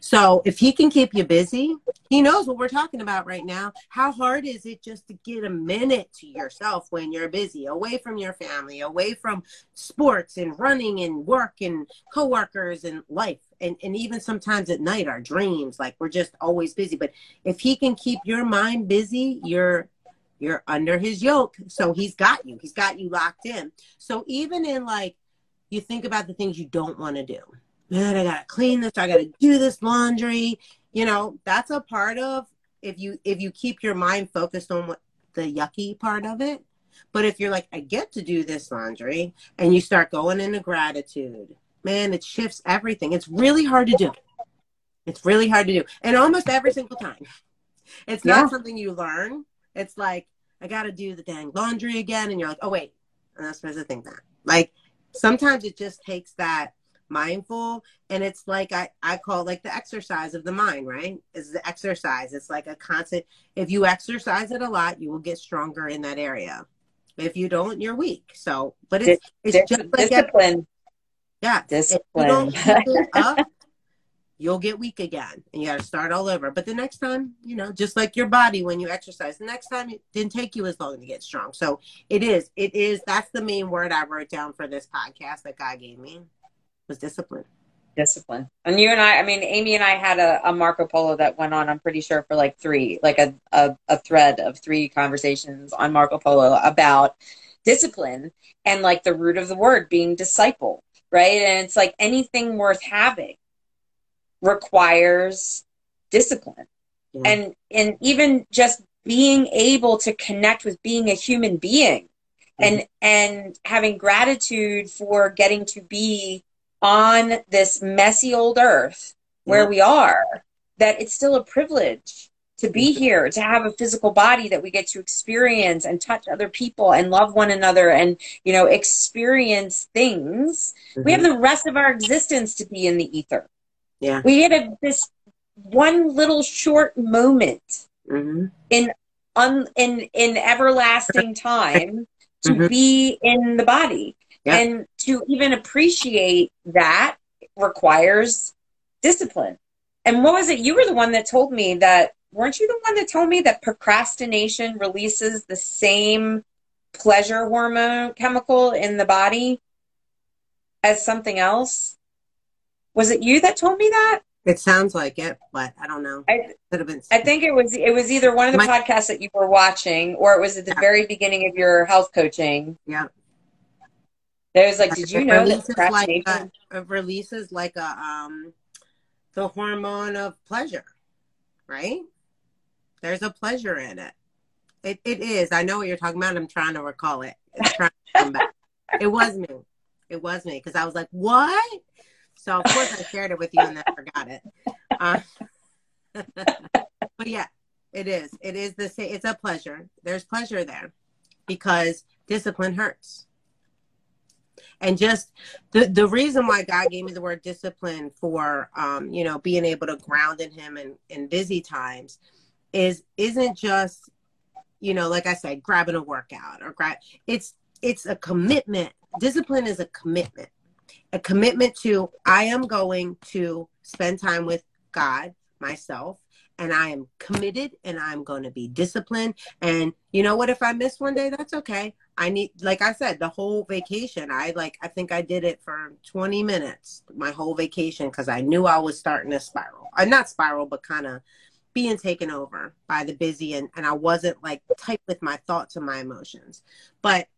So if he can keep you busy, he knows what we're talking about right now. How hard is it just to get a minute to yourself when you're busy, away from your family, away from sports and running and work and coworkers and life? And, and even sometimes at night, our dreams, like we're just always busy. But if he can keep your mind busy, you're you're under his yoke. So he's got you. He's got you locked in. So even in like you think about the things you don't want to do man, I gotta clean this, I gotta do this laundry. You know, that's a part of if you if you keep your mind focused on what the yucky part of it. But if you're like, I get to do this laundry, and you start going into gratitude, man, it shifts everything. It's really hard to do. It's really hard to do. And almost every single time. It's yeah. not something you learn. It's like, I gotta do the dang laundry again. And you're like, oh wait, I'm not supposed to think that. Like sometimes it just takes that mindful. And it's like I, I call like the exercise of the mind right? Is the exercise. It's like a constant if you exercise it a lot you will get stronger in that area. If you don't you're weak. So but it's it's just like discipline. Yeah. Discipline you'll get weak again and you got to start all over but the next time you know just like your body when you exercise the next time it didn't take you as long to get strong so it is it is that's the main word i wrote down for this podcast that god gave me was discipline. Discipline. And you and I, I mean, Amy and I had a, a Marco Polo that went on, I'm pretty sure, for like three, like a, a, a thread of three conversations on Marco Polo about discipline and like the root of the word being disciple, right? And it's like anything worth having requires discipline. Yeah. And and even just being able to connect with being a human being and and having gratitude for getting to be on this messy old earth where yeah. we are that it's still a privilege to be here to have a physical body that we get to experience and touch other people and love one another and you know experience things mm-hmm. we have mm-hmm. the rest of our existence to be in the ether yeah we had a, this one little short moment mm-hmm. in un, in in everlasting time to mm-hmm. be in the body yeah. And to even appreciate that requires discipline. And what was it? You were the one that told me that, weren't you the one that told me that procrastination releases the same pleasure hormone chemical in the body as something else? Was it you that told me that? It sounds like it, but I don't know. I, Could have been. I think it was. It was either one of the My, podcasts that you were watching, or it was at the yeah. very beginning of your health coaching. Yeah. There's like, did you know that like a, releases like a um the hormone of pleasure, right? There's a pleasure in it. It it is. I know what you're talking about. I'm trying to recall it. It's trying to come back. It was me. It was me because I was like, "What?" So of course I shared it with you and then forgot it. Uh, but yeah, it is. It is the same. It's a pleasure. There's pleasure there because discipline hurts. And just the the reason why God gave me the word discipline for um, you know, being able to ground in him in, in busy times is isn't just, you know, like I said, grabbing a workout or grab it's it's a commitment. Discipline is a commitment. A commitment to I am going to spend time with God, myself, and I am committed and I'm going to be disciplined. And you know what? If I miss one day, that's okay. I need, like I said, the whole vacation. I like, I think I did it for 20 minutes, my whole vacation, because I knew I was starting to spiral. Uh, not spiral, but kind of being taken over by the busy and, and I wasn't like tight with my thoughts and my emotions. But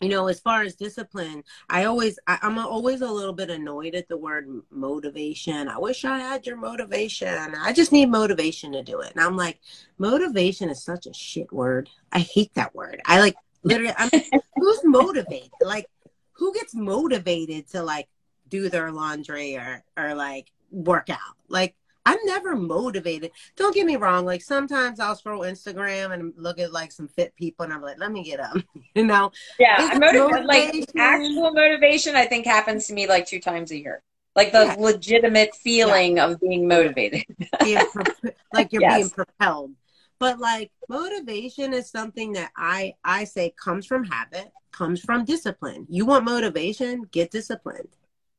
you know as far as discipline i always I, am always a little bit annoyed at the word motivation. I wish i had your motivation. I just need motivation to do it. And i'm like motivation is such a shit word. I hate that word. I like literally i'm who's motivated? Like who gets motivated to like do their laundry or or like work out? Like I'm never motivated. Don't get me wrong. Like sometimes I'll scroll Instagram and look at like some fit people, and I'm like, let me get up. you know? Yeah, motiv- like actual motivation. I think happens to me like two times a year. Like the yeah. legitimate feeling yeah. of being motivated. being pro- like you're yes. being propelled. But like motivation is something that I I say comes from habit, comes from discipline. You want motivation, get disciplined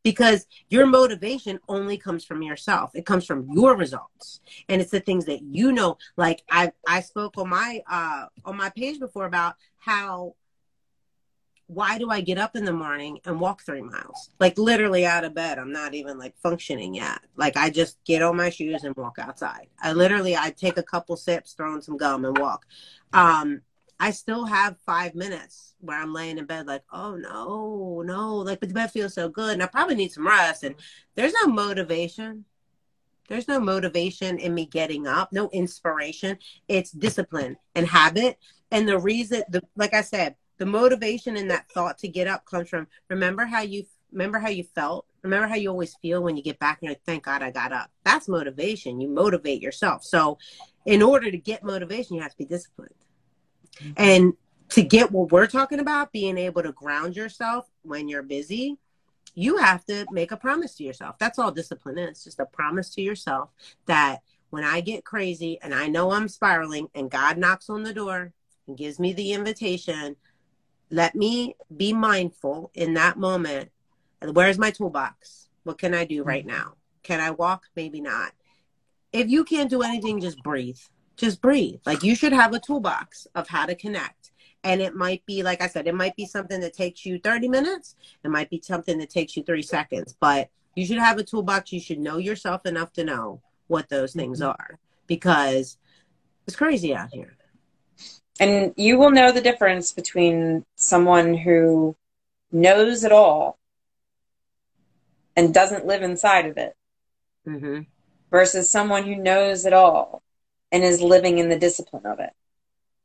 because your motivation only comes from yourself. It comes from your results. And it's the things that you know. Like i i spoke on my uh on my page before about how why do i get up in the morning and walk three miles? Like literally out of bed. I'm not even like functioning yet. Like i just get on my shoes and walk outside. I literally i take a couple sips throw in some gum and walk. Um I still have five minutes where I'm laying in bed, like, oh no, no, like, but the bed feels so good, and I probably need some rest. And there's no motivation. There's no motivation in me getting up, no inspiration. It's discipline and habit. And the reason, the, like I said, the motivation and that thought to get up comes from remember how you remember how you felt remember how you always feel when you get back and you're like thank god i got up that's motivation you motivate yourself so in order to get motivation you have to be disciplined Mm-hmm. and to get what we're talking about, being able to ground yourself when you're busy, you have to make a promise to yourself. That's all discipline is just a promise to yourself that when I get crazy and I know I'm spiraling and God knocks on the door and gives me the invitation, let me be mindful in that moment. Where's my toolbox? What can I do mm-hmm. right now? Can I walk? Maybe not. If you can't do anything, just breathe just breathe. Like you should have a toolbox of how to connect. And it might be, like I said, it might be something that takes you 30 minutes. It might be something that takes you three seconds, but you should have a toolbox. You should know yourself enough to know what those things mm-hmm. are because it's crazy out here. And you will know the difference between someone who knows it all and doesn't live inside of it mm-hmm. versus someone who knows it all and is living in the discipline of it.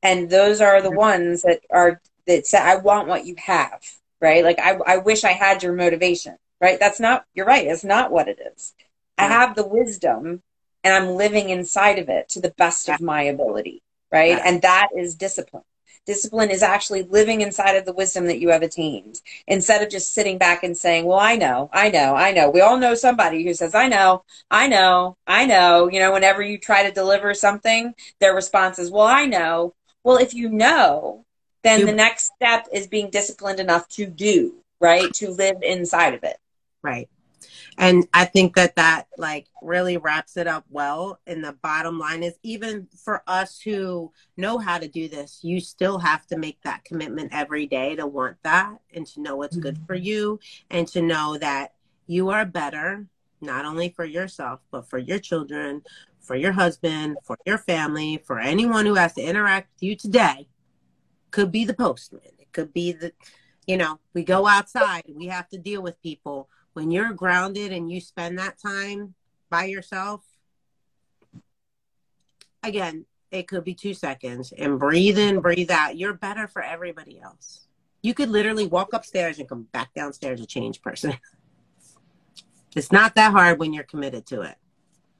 And those are the ones that are that say, I want what you have, right? Like I, I wish I had your motivation, right? That's not, you're right. It's not what it is. I have the wisdom and I'm living inside of it to the best of my ability, right? And that is discipline. Discipline is actually living inside of the wisdom that you have attained instead of just sitting back and saying, Well, I know, I know, I know. We all know somebody who says, I know, I know, I know. You know, whenever you try to deliver something, their response is, Well, I know. Well, if you know, then the next step is being disciplined enough to do, right? To live inside of it. Right and i think that that like really wraps it up well. And the bottom line is even for us who know how to do this you still have to make that commitment every day to want that and to know what's mm-hmm. good for you and to know that you are better not only for yourself but for your children for your husband for your family for anyone who has to interact with you today. Could be the postman. It could be the you know we go outside. We have to deal with people when you're grounded and you spend that time by yourself, again, it could be two seconds and breathe in, breathe out. You're better for everybody else. You could literally walk upstairs and come back downstairs a change person. it's not that hard when you're committed to it.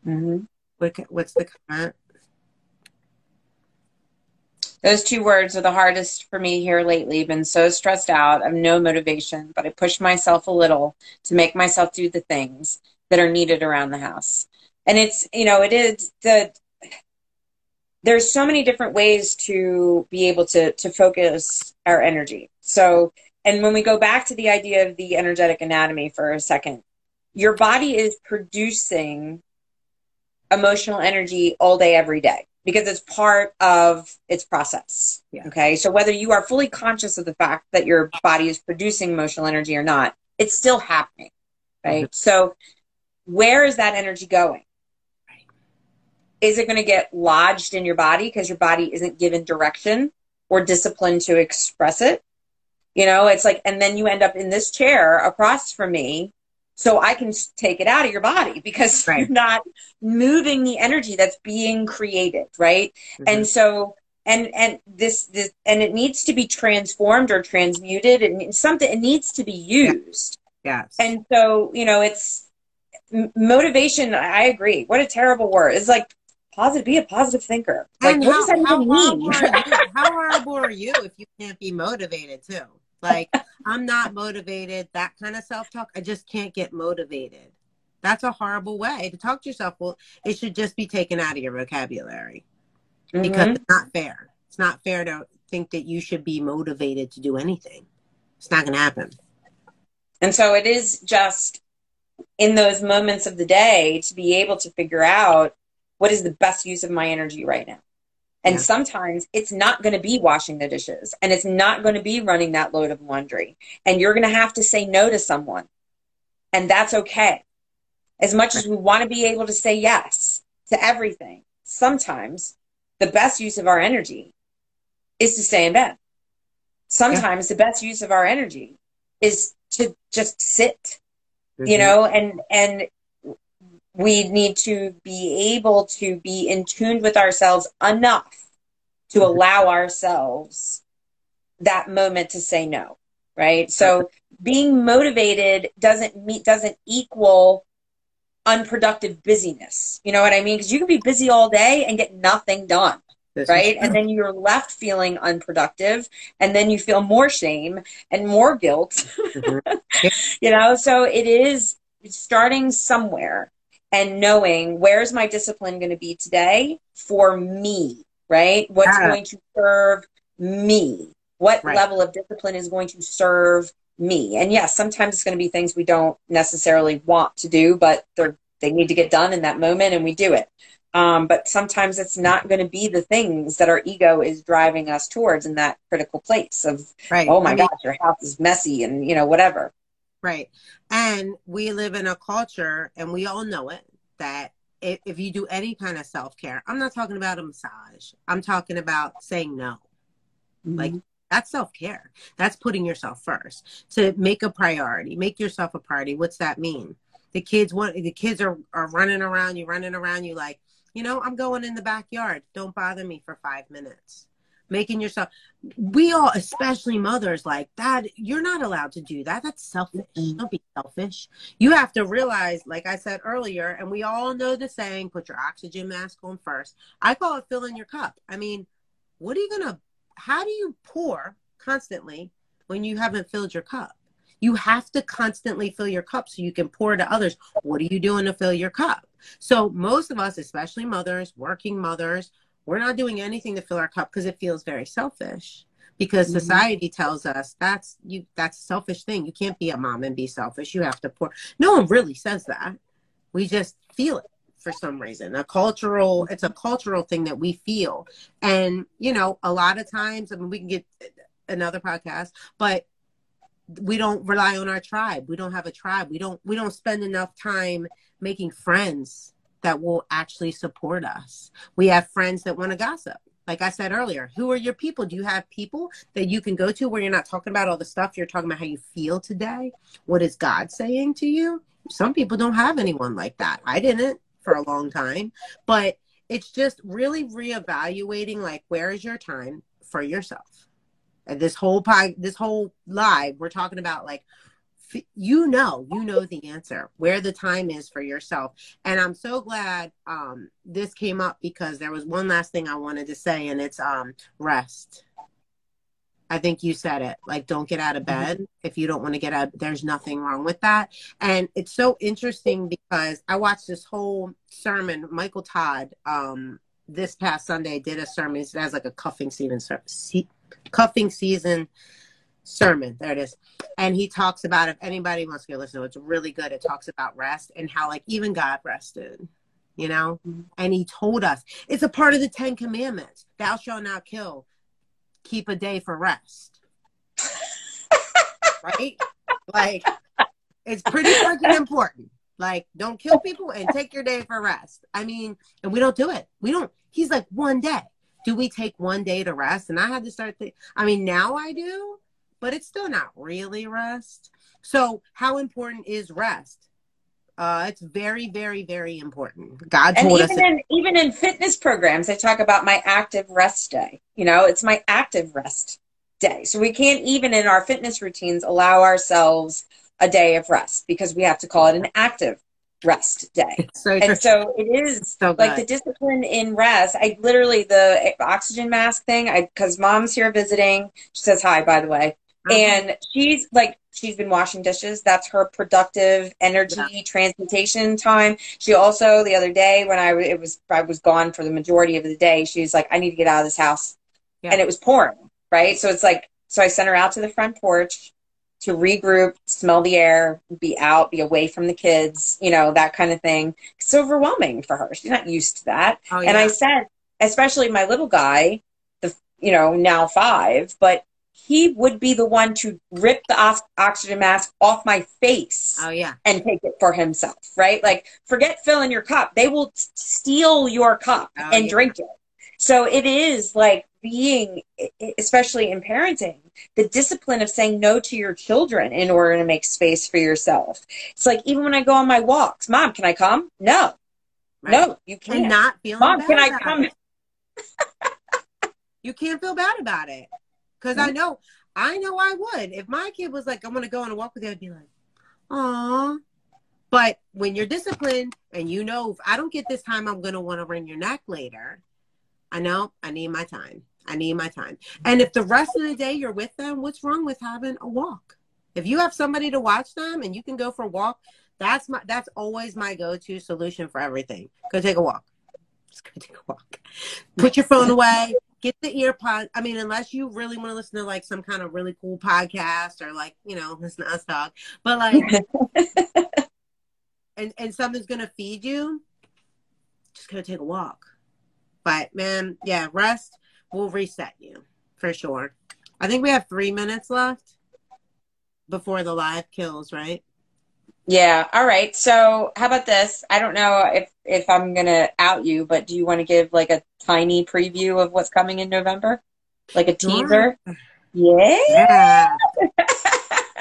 Mm-hmm. What, what's the comment? Those two words are the hardest for me here lately. Been so stressed out. I've no motivation, but I push myself a little to make myself do the things that are needed around the house. And it's, you know, it is the there's so many different ways to be able to to focus our energy. So, and when we go back to the idea of the energetic anatomy for a second, your body is producing emotional energy all day every day because it's part of its process. Yeah. Okay. So whether you are fully conscious of the fact that your body is producing emotional energy or not, it's still happening. Right. Mm-hmm. So where is that energy going? is it going to get lodged in your body because your body isn't given direction or discipline to express it? You know, it's like, and then you end up in this chair across from me so I can take it out of your body because right. you're not moving the energy that's being created, right? Mm-hmm. And so, and and this this and it needs to be transformed or transmuted, and something it needs to be used. Yes. And so, you know, it's motivation. I agree. What a terrible word. It's like positive, be a positive thinker. Like, and what how, does that even mean? how horrible are you if you can't be motivated too? Like, I'm not motivated, that kind of self talk. I just can't get motivated. That's a horrible way to talk to yourself. Well, it should just be taken out of your vocabulary mm-hmm. because it's not fair. It's not fair to think that you should be motivated to do anything. It's not going to happen. And so it is just in those moments of the day to be able to figure out what is the best use of my energy right now. And yeah. sometimes it's not going to be washing the dishes and it's not going to be running that load of laundry. And you're going to have to say no to someone. And that's okay. As much as we want to be able to say yes to everything, sometimes the best use of our energy is to stay in bed. Sometimes yeah. the best use of our energy is to just sit, mm-hmm. you know, and, and we need to be able to be in tune with ourselves enough to mm-hmm. allow ourselves that moment to say no right? So being motivated doesn't meet doesn't equal unproductive busyness. You know what i mean? Because you can be busy all day and get nothing done this right? And then you're left feeling unproductive and then you feel more shame and more guilt. Mm-hmm. you know so it is starting somewhere and knowing where's my discipline going to be today for me, right? What's yeah. going to serve me? What right. level of discipline is going to serve me? And yes, sometimes it's going to be things we don't necessarily want to do, but they're they need to get done in that moment and we do it. Um, but sometimes it's not going to be the things that our ego is driving us towards in that critical place of, right. oh my I mean, gosh, your house is messy and, you know, whatever. Right. And we live in a culture, and we all know it, that if, if you do any kind of self care, I'm not talking about a massage, I'm talking about saying no. Mm-hmm. Like, that's self care. That's putting yourself first. To make a priority, make yourself a priority. What's that mean? The kids want the kids are, are running around you, running around you like, you know, I'm going in the backyard. Don't bother me for five minutes making yourself we all especially mothers like that you're not allowed to do that. That's selfish. Mm-hmm. Don't be selfish. You have to realize like i said earlier and we all know the saying put your oxygen mask on first. I call it filling your cup. I mean what are you gonna how do you pour constantly when you haven't filled your cup? You have to constantly fill your cup so you can pour to others. What are you doing to fill your cup? So most of us especially mothers working mothers we're not doing anything to fill our cup because it feels very selfish. Because mm-hmm. society tells us that's you that's a selfish thing. You can't be a mom and be selfish. You have to pour no one really says that. We just feel it for some reason. A cultural it's a cultural thing that we feel. And you know a lot of times i mean we can get another podcast but we don't rely on our tribe. We don't have a tribe. We don't we don't spend enough time making friends that will actually support us. We have friends that want to gossip. Like I said earlier, who are your people? Do you have people that you can go to where you're not talking about all the stuff? You're talking about how you feel today. What is God saying to you? some people don't have anyone like that. I didn't for a long time, but it's just really reevaluating like where is your time for yourself. And this whole pod, this whole live, we're talking about like you know you know the answer where the time is for yourself and i'm so glad um this came up because there was one last thing i wanted to say and it's um rest I think you said it. Like, don't get out of mm-hmm. bed if you don't want to get out. There's nothing wrong with that. And it's so interesting because I watched this whole sermon. Michael Todd, um, this past Sunday, did a sermon. It has like a cuffing season, cuffing season sermon. There it is. And he talks about if anybody wants to go listen to it, it's really good. It talks about rest and how like even God rested. You know, mm-hmm. and he told us it's a part of the Ten Commandments. Thou shalt not kill keep a day for rest. right? Like, it's pretty fucking important. Like, don't kill people and take your day for rest. I mean, and we don't do it. We don't. He's like, one day. Do we take one day to rest? And I had to start thinking, I mean, now I do, but it's still not really rest. So, how important is rest? Uh, it's very, very, very important. God and told even us. In, even in fitness programs, they talk about my active rest day. You know, it's my active rest day. So we can't even in our fitness routines allow ourselves a day of rest because we have to call it an active rest day. So and so it is so like the discipline in rest. I literally the oxygen mask thing. I because mom's here visiting. She says hi, by the way, uh-huh. and she's like she's been washing dishes. That's her productive energy yeah. transmutation time. She also the other day when I it was I was gone for the majority of the day. She's like, I need to get out of this house, yeah. and it was pouring. Right, so it's like so I sent her out to the front porch to regroup, smell the air, be out, be away from the kids, you know, that kind of thing. It's overwhelming for her. She's not used to that. Oh, yeah. And I said, especially my little guy, the you know now five, but he would be the one to rip the oxygen mask off my face. Oh yeah. And take it for himself, right? Like forget filling your cup. They will steal your cup oh, and yeah. drink it. So it is like being especially in parenting, the discipline of saying no to your children in order to make space for yourself. It's like even when I go on my walks, mom, can I come? No. Right. No, you can't. And not feeling Mom, can I come? you can't feel bad about it. Because mm-hmm. I know, I know I would. If my kid was like, I'm going to go on a walk with you, I'd be like, Aw. But when you're disciplined and you know, if I don't get this time, I'm going to want to wring your neck later. I know I need my time. I need my time. And if the rest of the day you're with them, what's wrong with having a walk? If you have somebody to watch them and you can go for a walk, that's my that's always my go-to solution for everything. Go take a walk. Just go take a walk. Put your phone away get the earpod. I mean, unless you really want to listen to like some kind of really cool podcast or like, you know, listen to us talk, but like, and, and something's going to feed you, just going to take a walk. But man, yeah, rest will reset you for sure. I think we have three minutes left before the live kills, right? Yeah. All right. So how about this? I don't know if if I'm gonna out you, but do you want to give like a tiny preview of what's coming in November, like a teaser? Yeah. yeah.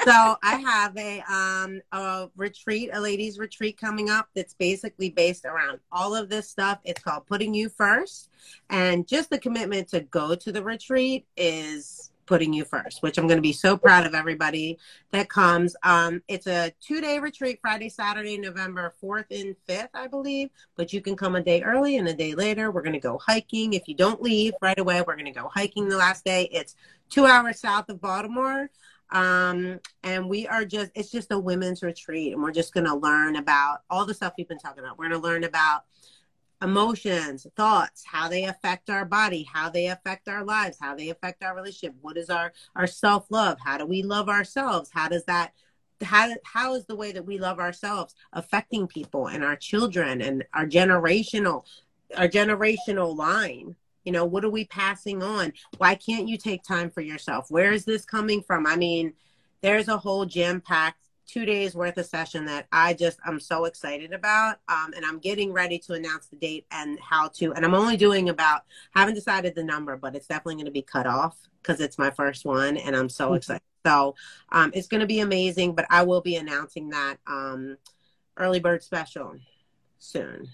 so I have a um a retreat, a ladies retreat coming up that's basically based around all of this stuff. It's called Putting You First, and just the commitment to go to the retreat is putting you first, which I'm going to be so proud of everybody that comes. Um, it's a two day retreat, Friday, Saturday, November 4th and 5th, I believe, but you can come a day early and a day later. We're going to go hiking. If you don't leave right away, we're going to go hiking the last day. It's two hours south of Baltimore. Um, and we are just, it's just a women's retreat and we're just going to learn about all the stuff we've been talking about. We're going to learn about emotions, thoughts, how they affect our body, how they affect our lives, how they affect our relationship. What is our our self-love? How do we love ourselves? How does that how how is the way that we love ourselves affecting people and our children and our generational our generational line? You know, what are we passing on? Why can't you take time for yourself? Where is this coming from? I mean, there's a whole jam-packed two days worth of session that I just I'm so excited about. Um, and I'm getting ready to announce the date and how to. And I'm only doing about haven't decided the number, but it's definitely going to be cut off because it's my first one, and I'm so mm-hmm. excited. So um, it's going to be amazing. But I will be announcing that um, early bird special soon.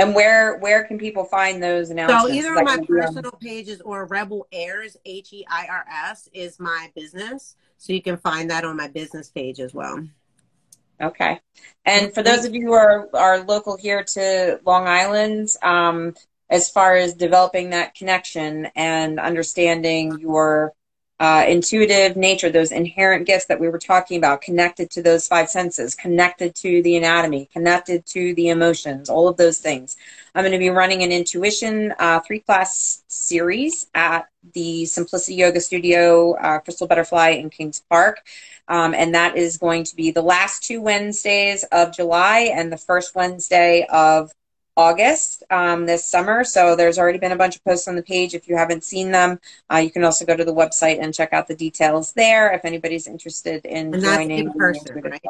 And where where can people find those announcements? So either on my personal pages or Rebel Heirs H E I R S is my business, so you can find that on my business page as well. Okay. And for those of you who are, are local here to Long Island, um, as far as developing that connection and understanding your uh, intuitive nature, those inherent gifts that we were talking about, connected to those five senses, connected to the anatomy, connected to the emotions, all of those things. I'm going to be running an intuition uh, three class series at the Simplicity Yoga Studio, uh, Crystal Butterfly in Kings Park. Um, and that is going to be the last two Wednesdays of July and the first Wednesday of August um, this summer. So there's already been a bunch of posts on the page. If you haven't seen them, uh, you can also go to the website and check out the details there if anybody's interested in and joining. in person, right?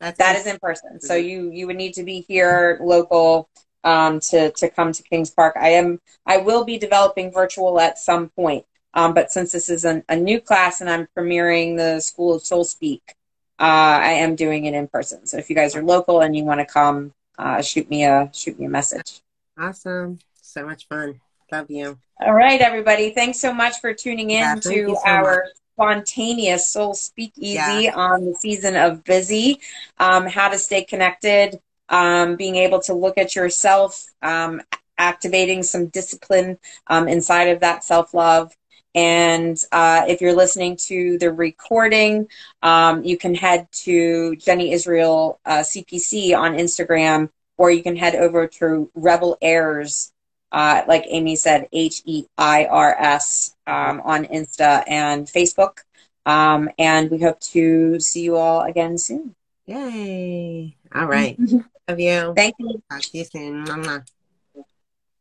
That's that in- is in person. So you you would need to be here local um, to to come to Kings Park. I am I will be developing virtual at some point. Um, but since this is an, a new class and I'm premiering the School of Soul Speak, uh, I am doing it in person. So if you guys are local and you want to come, uh, shoot me a shoot me a message. Awesome, so much fun. Love you. All right, everybody. Thanks so much for tuning in yeah, to so our much. spontaneous Soul Speakeasy yeah. on the season of Busy. Um, how to stay connected, um, being able to look at yourself, um, activating some discipline um, inside of that self love and uh, if you're listening to the recording, um, you can head to Jenny Israel uh, CPC on Instagram, or you can head over to Rebel Heirs, uh, like Amy said, H E I R S um, on Insta and Facebook. Um, and we hope to see you all again soon. Yay. All right. Love you. Thank you. Talk to you soon. Mama.